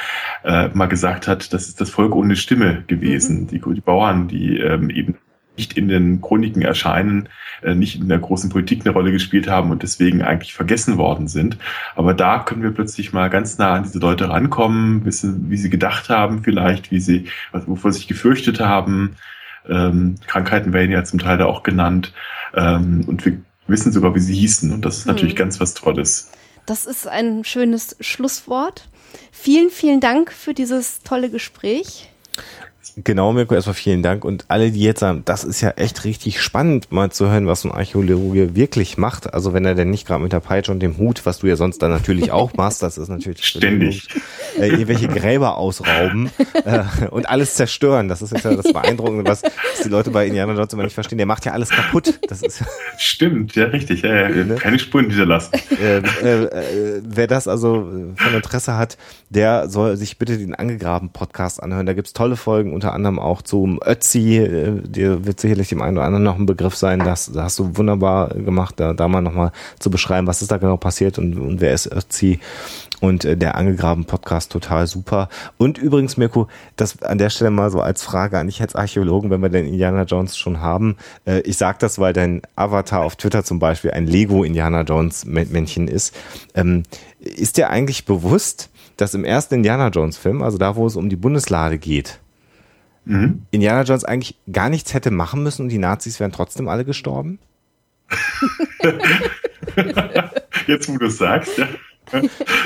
[SPEAKER 4] äh, mal gesagt hat, das ist das Volk ohne Stimme gewesen. Mhm. Die, die Bauern, die ähm, eben nicht in den Chroniken erscheinen, äh, nicht in der großen Politik eine Rolle gespielt haben und deswegen eigentlich vergessen worden sind. Aber da können wir plötzlich mal ganz nah an diese Leute rankommen, wissen, wie sie gedacht haben vielleicht, wie sie, wovor sie sich gefürchtet haben. Ähm, Krankheiten werden ja zum Teil da auch genannt. Ähm, und wir wissen sogar, wie sie hießen. Und das ist natürlich mhm. ganz was Tolles.
[SPEAKER 3] Das ist ein schönes Schlusswort. Vielen, vielen Dank für dieses tolle Gespräch.
[SPEAKER 2] Genau, Mirko, erstmal vielen Dank. Und alle, die jetzt sagen, das ist ja echt richtig spannend, mal zu hören, was so ein Archäologe wirklich macht. Also wenn er denn nicht gerade mit der Peitsche und dem Hut, was du ja sonst dann natürlich auch machst, das ist natürlich
[SPEAKER 4] ständig
[SPEAKER 2] äh, irgendwelche Gräber ausrauben äh, und alles zerstören. Das ist jetzt ja das Beeindruckende, was, was die Leute bei Indiana Jones immer nicht verstehen. Der macht ja alles kaputt. Das ist
[SPEAKER 4] Stimmt, ja, richtig. Ja, ja. Ne? Keine Spuren hinterlassen.
[SPEAKER 2] Äh, äh, äh, wer das also von Interesse hat, der soll sich bitte den angegraben Podcast anhören. Da gibt's tolle Folgen unter anderem auch zum Ötzi, äh, dir wird sicherlich dem einen oder anderen noch ein Begriff sein, das, das hast du wunderbar gemacht, da, da mal nochmal zu beschreiben, was ist da genau passiert und, und wer ist Ötzi und äh, der angegraben Podcast total super. Und übrigens, Mirko, das an der Stelle mal so als Frage an dich als Archäologen, wenn wir den Indiana Jones schon haben. Äh, ich sag das, weil dein Avatar auf Twitter zum Beispiel ein Lego Indiana Jones Männchen ist. Ähm, ist dir eigentlich bewusst, dass im ersten Indiana Jones Film, also da, wo es um die Bundeslade geht, mhm. Indiana Jones eigentlich gar nichts hätte machen müssen und die Nazis wären trotzdem alle gestorben?
[SPEAKER 4] Jetzt, wo du es sagst, ja.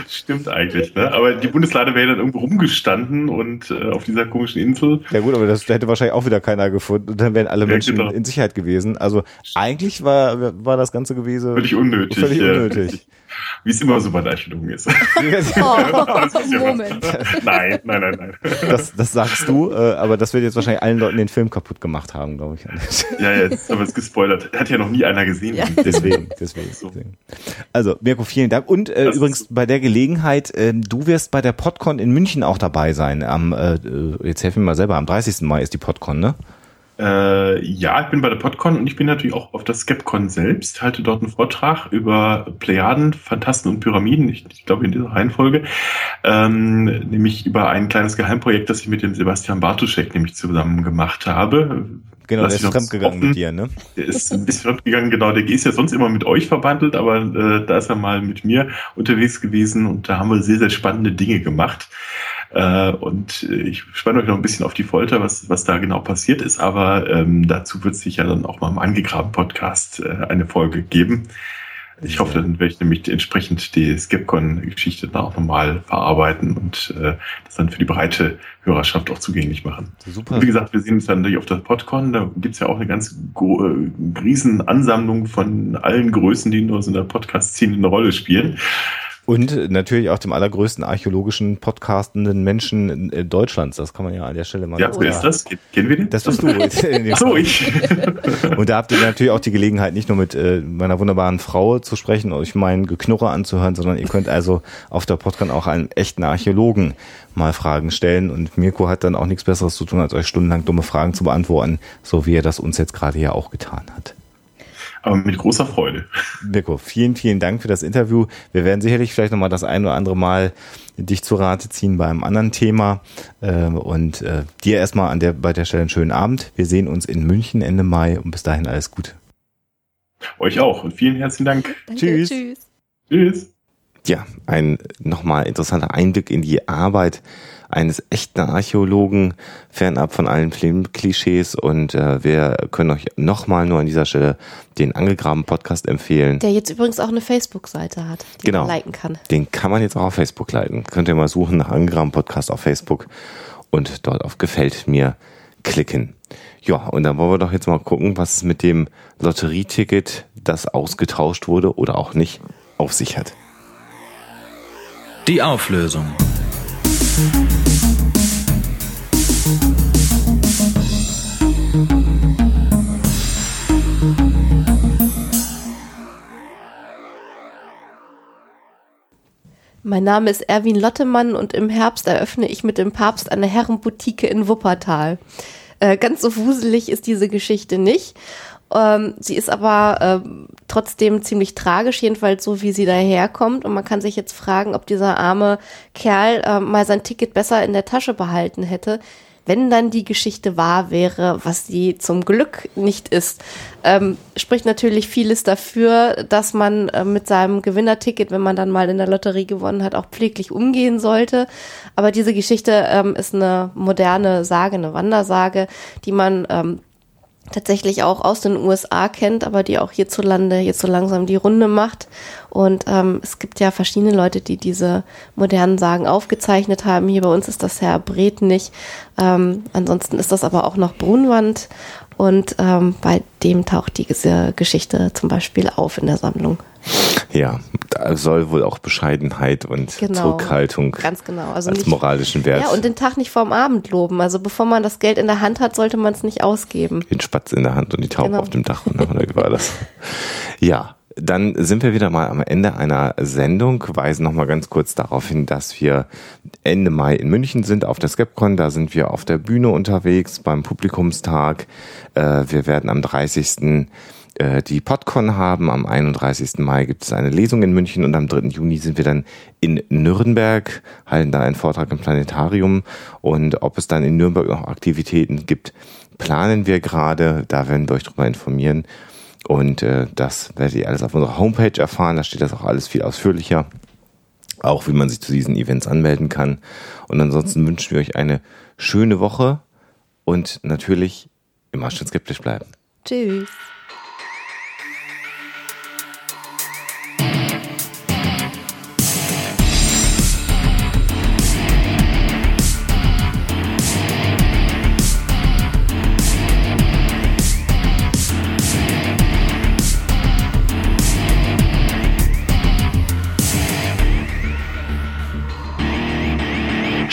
[SPEAKER 4] Stimmt eigentlich, ne? Aber die Bundeslade wäre dann irgendwo rumgestanden und äh, auf dieser komischen Insel.
[SPEAKER 2] Ja gut, aber das hätte wahrscheinlich auch wieder keiner gefunden und dann wären alle Menschen genau. in Sicherheit gewesen. Also eigentlich war, war das ganze gewesen
[SPEAKER 4] völlig unnötig.
[SPEAKER 2] Völlig unnötig.
[SPEAKER 4] Wie es immer so bei der Archäologen ist.
[SPEAKER 3] oh, Moment.
[SPEAKER 4] Nein, nein, nein, nein.
[SPEAKER 2] Das, das sagst du, äh, aber das wird jetzt wahrscheinlich allen Leuten den Film kaputt gemacht haben, glaube ich.
[SPEAKER 4] Ja, ja, jetzt aber es gespoilert. Hat ja noch nie einer gesehen. Ja.
[SPEAKER 2] Deswegen, deswegen. So. Also, Mirko, vielen Dank. Und äh, übrigens bei der Gelegenheit, äh, du wirst bei der PodCon in München auch dabei sein. Am, äh, jetzt helfen wir mal selber, am 30. Mai ist die PodCon, ne?
[SPEAKER 4] Äh, ja, ich bin bei der PodCon und ich bin natürlich auch auf der Skepcon selbst, halte dort einen Vortrag über Plejaden, Phantasten und Pyramiden, ich, ich glaube in dieser Reihenfolge, ähm, nämlich über ein kleines Geheimprojekt, das ich mit dem Sebastian Bartuschek nämlich zusammen gemacht habe.
[SPEAKER 2] Genau, der ist fremdgegangen mit dir, ne?
[SPEAKER 4] Der ist ein bisschen fremdgegangen, genau. Der ist ja sonst immer mit euch verbandelt, aber äh, da ist er mal mit mir unterwegs gewesen und da haben wir sehr, sehr spannende Dinge gemacht. Äh, und äh, ich spanne euch noch ein bisschen auf die Folter, was, was da genau passiert ist, aber ähm, dazu wird es sicher dann auch mal im Angegraben-Podcast äh, eine Folge geben. Ich hoffe, dann werde ich nämlich entsprechend die Skepcon-Geschichte dann auch nochmal verarbeiten und äh, das dann für die breite Hörerschaft auch zugänglich machen. Super. Und wie gesagt, wir sehen uns dann natürlich auf der PodCon. Da gibt's ja auch eine ganz äh, riesen Ansammlung von allen Größen, die in unserer Podcast-Szene eine Rolle spielen.
[SPEAKER 2] Und natürlich auch dem allergrößten archäologischen podcastenden Menschen Deutschlands. Das kann man ja an der Stelle mal
[SPEAKER 4] Ja, wer ist das? Kennen wir den?
[SPEAKER 2] Das bist du.
[SPEAKER 4] So, ich.
[SPEAKER 2] Und da habt ihr natürlich auch die Gelegenheit, nicht nur mit äh, meiner wunderbaren Frau zu sprechen, euch meinen Geknurrer anzuhören, sondern ihr könnt also auf der Podcast auch einen echten Archäologen mal Fragen stellen. Und Mirko hat dann auch nichts Besseres zu tun, als euch stundenlang dumme Fragen zu beantworten, so wie er das uns jetzt gerade ja auch getan hat
[SPEAKER 4] aber mit großer Freude.
[SPEAKER 2] Mirko, vielen, vielen Dank für das Interview. Wir werden sicherlich vielleicht nochmal das ein oder andere Mal dich zu Rate ziehen bei einem anderen Thema. Ähm, und äh, dir erstmal an der, bei der Stelle einen schönen Abend. Wir sehen uns in München Ende Mai und bis dahin alles Gute.
[SPEAKER 4] Euch auch und vielen herzlichen Dank.
[SPEAKER 3] Danke, tschüss. Tschüss.
[SPEAKER 4] Tschüss.
[SPEAKER 2] Ja, ein nochmal interessanter Einblick in die Arbeit eines echten Archäologen, fernab von allen Filmklischees. Und äh, wir können euch nochmal nur an dieser Stelle den angegraben Podcast empfehlen.
[SPEAKER 3] Der jetzt übrigens auch eine Facebook-Seite hat,
[SPEAKER 2] die genau.
[SPEAKER 3] man liken kann.
[SPEAKER 2] Den kann man jetzt auch auf Facebook liken. Könnt ihr mal suchen nach angegraben Podcast auf Facebook und dort auf Gefällt mir klicken. Ja, und dann wollen wir doch jetzt mal gucken, was es mit dem Lotterieticket, das ausgetauscht wurde oder auch nicht, auf sich hat.
[SPEAKER 1] Die Auflösung.
[SPEAKER 3] Mein Name ist Erwin Lottemann und im Herbst eröffne ich mit dem Papst eine Herrenboutique in Wuppertal. Äh, ganz so wuselig ist diese Geschichte nicht. Ähm, sie ist aber äh, trotzdem ziemlich tragisch, jedenfalls so, wie sie daherkommt. Und man kann sich jetzt fragen, ob dieser arme Kerl äh, mal sein Ticket besser in der Tasche behalten hätte.
[SPEAKER 5] wenn dann die Geschichte wahr wäre, was sie zum Glück nicht ist, ähm, spricht natürlich vieles dafür, dass man äh, mit seinem Gewinnerticket, wenn man dann mal in der Lotterie gewonnen hat, auch pfleglich umgehen sollte. Aber diese Geschichte ähm, ist eine moderne Sage, eine Wandersage, die man ähm, tatsächlich auch aus den USA kennt, aber die auch hierzulande jetzt so langsam die Runde macht. Und ähm, es gibt ja verschiedene Leute, die diese modernen Sagen aufgezeichnet haben. Hier bei uns ist das Herr Bret nicht. Ähm, ansonsten ist das aber auch noch Brunwand. Und ähm, bei dem taucht diese Geschichte zum Beispiel auf in der Sammlung.
[SPEAKER 2] Ja, da soll wohl auch Bescheidenheit und genau, Zurückhaltung
[SPEAKER 5] ganz genau. also
[SPEAKER 2] als
[SPEAKER 5] nicht,
[SPEAKER 2] moralischen Wert.
[SPEAKER 5] Ja, und den Tag nicht vorm Abend loben. Also bevor man das Geld in der Hand hat, sollte man es nicht ausgeben.
[SPEAKER 2] Den Spatz in der Hand und die Taube genau. auf dem Dach. Ne? Oder wie war das? Ja, dann sind wir wieder mal am Ende einer Sendung, weisen nochmal ganz kurz darauf hin, dass wir Ende Mai in München sind auf der Skepcon. Da sind wir auf der Bühne unterwegs beim Publikumstag. Äh, wir werden am 30 äh, die PodCon haben. Am 31. Mai gibt es eine Lesung in München und am 3. Juni sind wir dann in Nürnberg, halten da einen Vortrag im Planetarium. Und ob es dann in Nürnberg noch Aktivitäten gibt, planen wir gerade. Da werden wir euch darüber informieren. Und äh, das werdet ihr alles auf unserer Homepage erfahren. Da steht das auch alles viel ausführlicher. Auch wie man sich zu diesen Events anmelden kann. Und ansonsten wünschen wir euch eine schöne Woche und natürlich immer schön skeptisch bleiben.
[SPEAKER 5] Tschüss.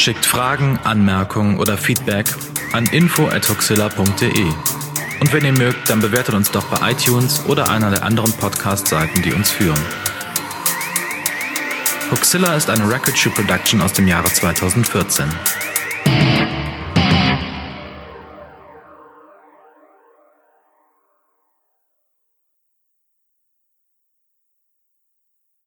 [SPEAKER 1] Schickt Fragen, Anmerkungen oder Feedback an info@huxilla.de. Und wenn ihr mögt, dann bewertet uns doch bei iTunes oder einer der anderen Podcast-Seiten, die uns führen. Huxilla ist eine Record Shoe Production aus dem Jahre 2014.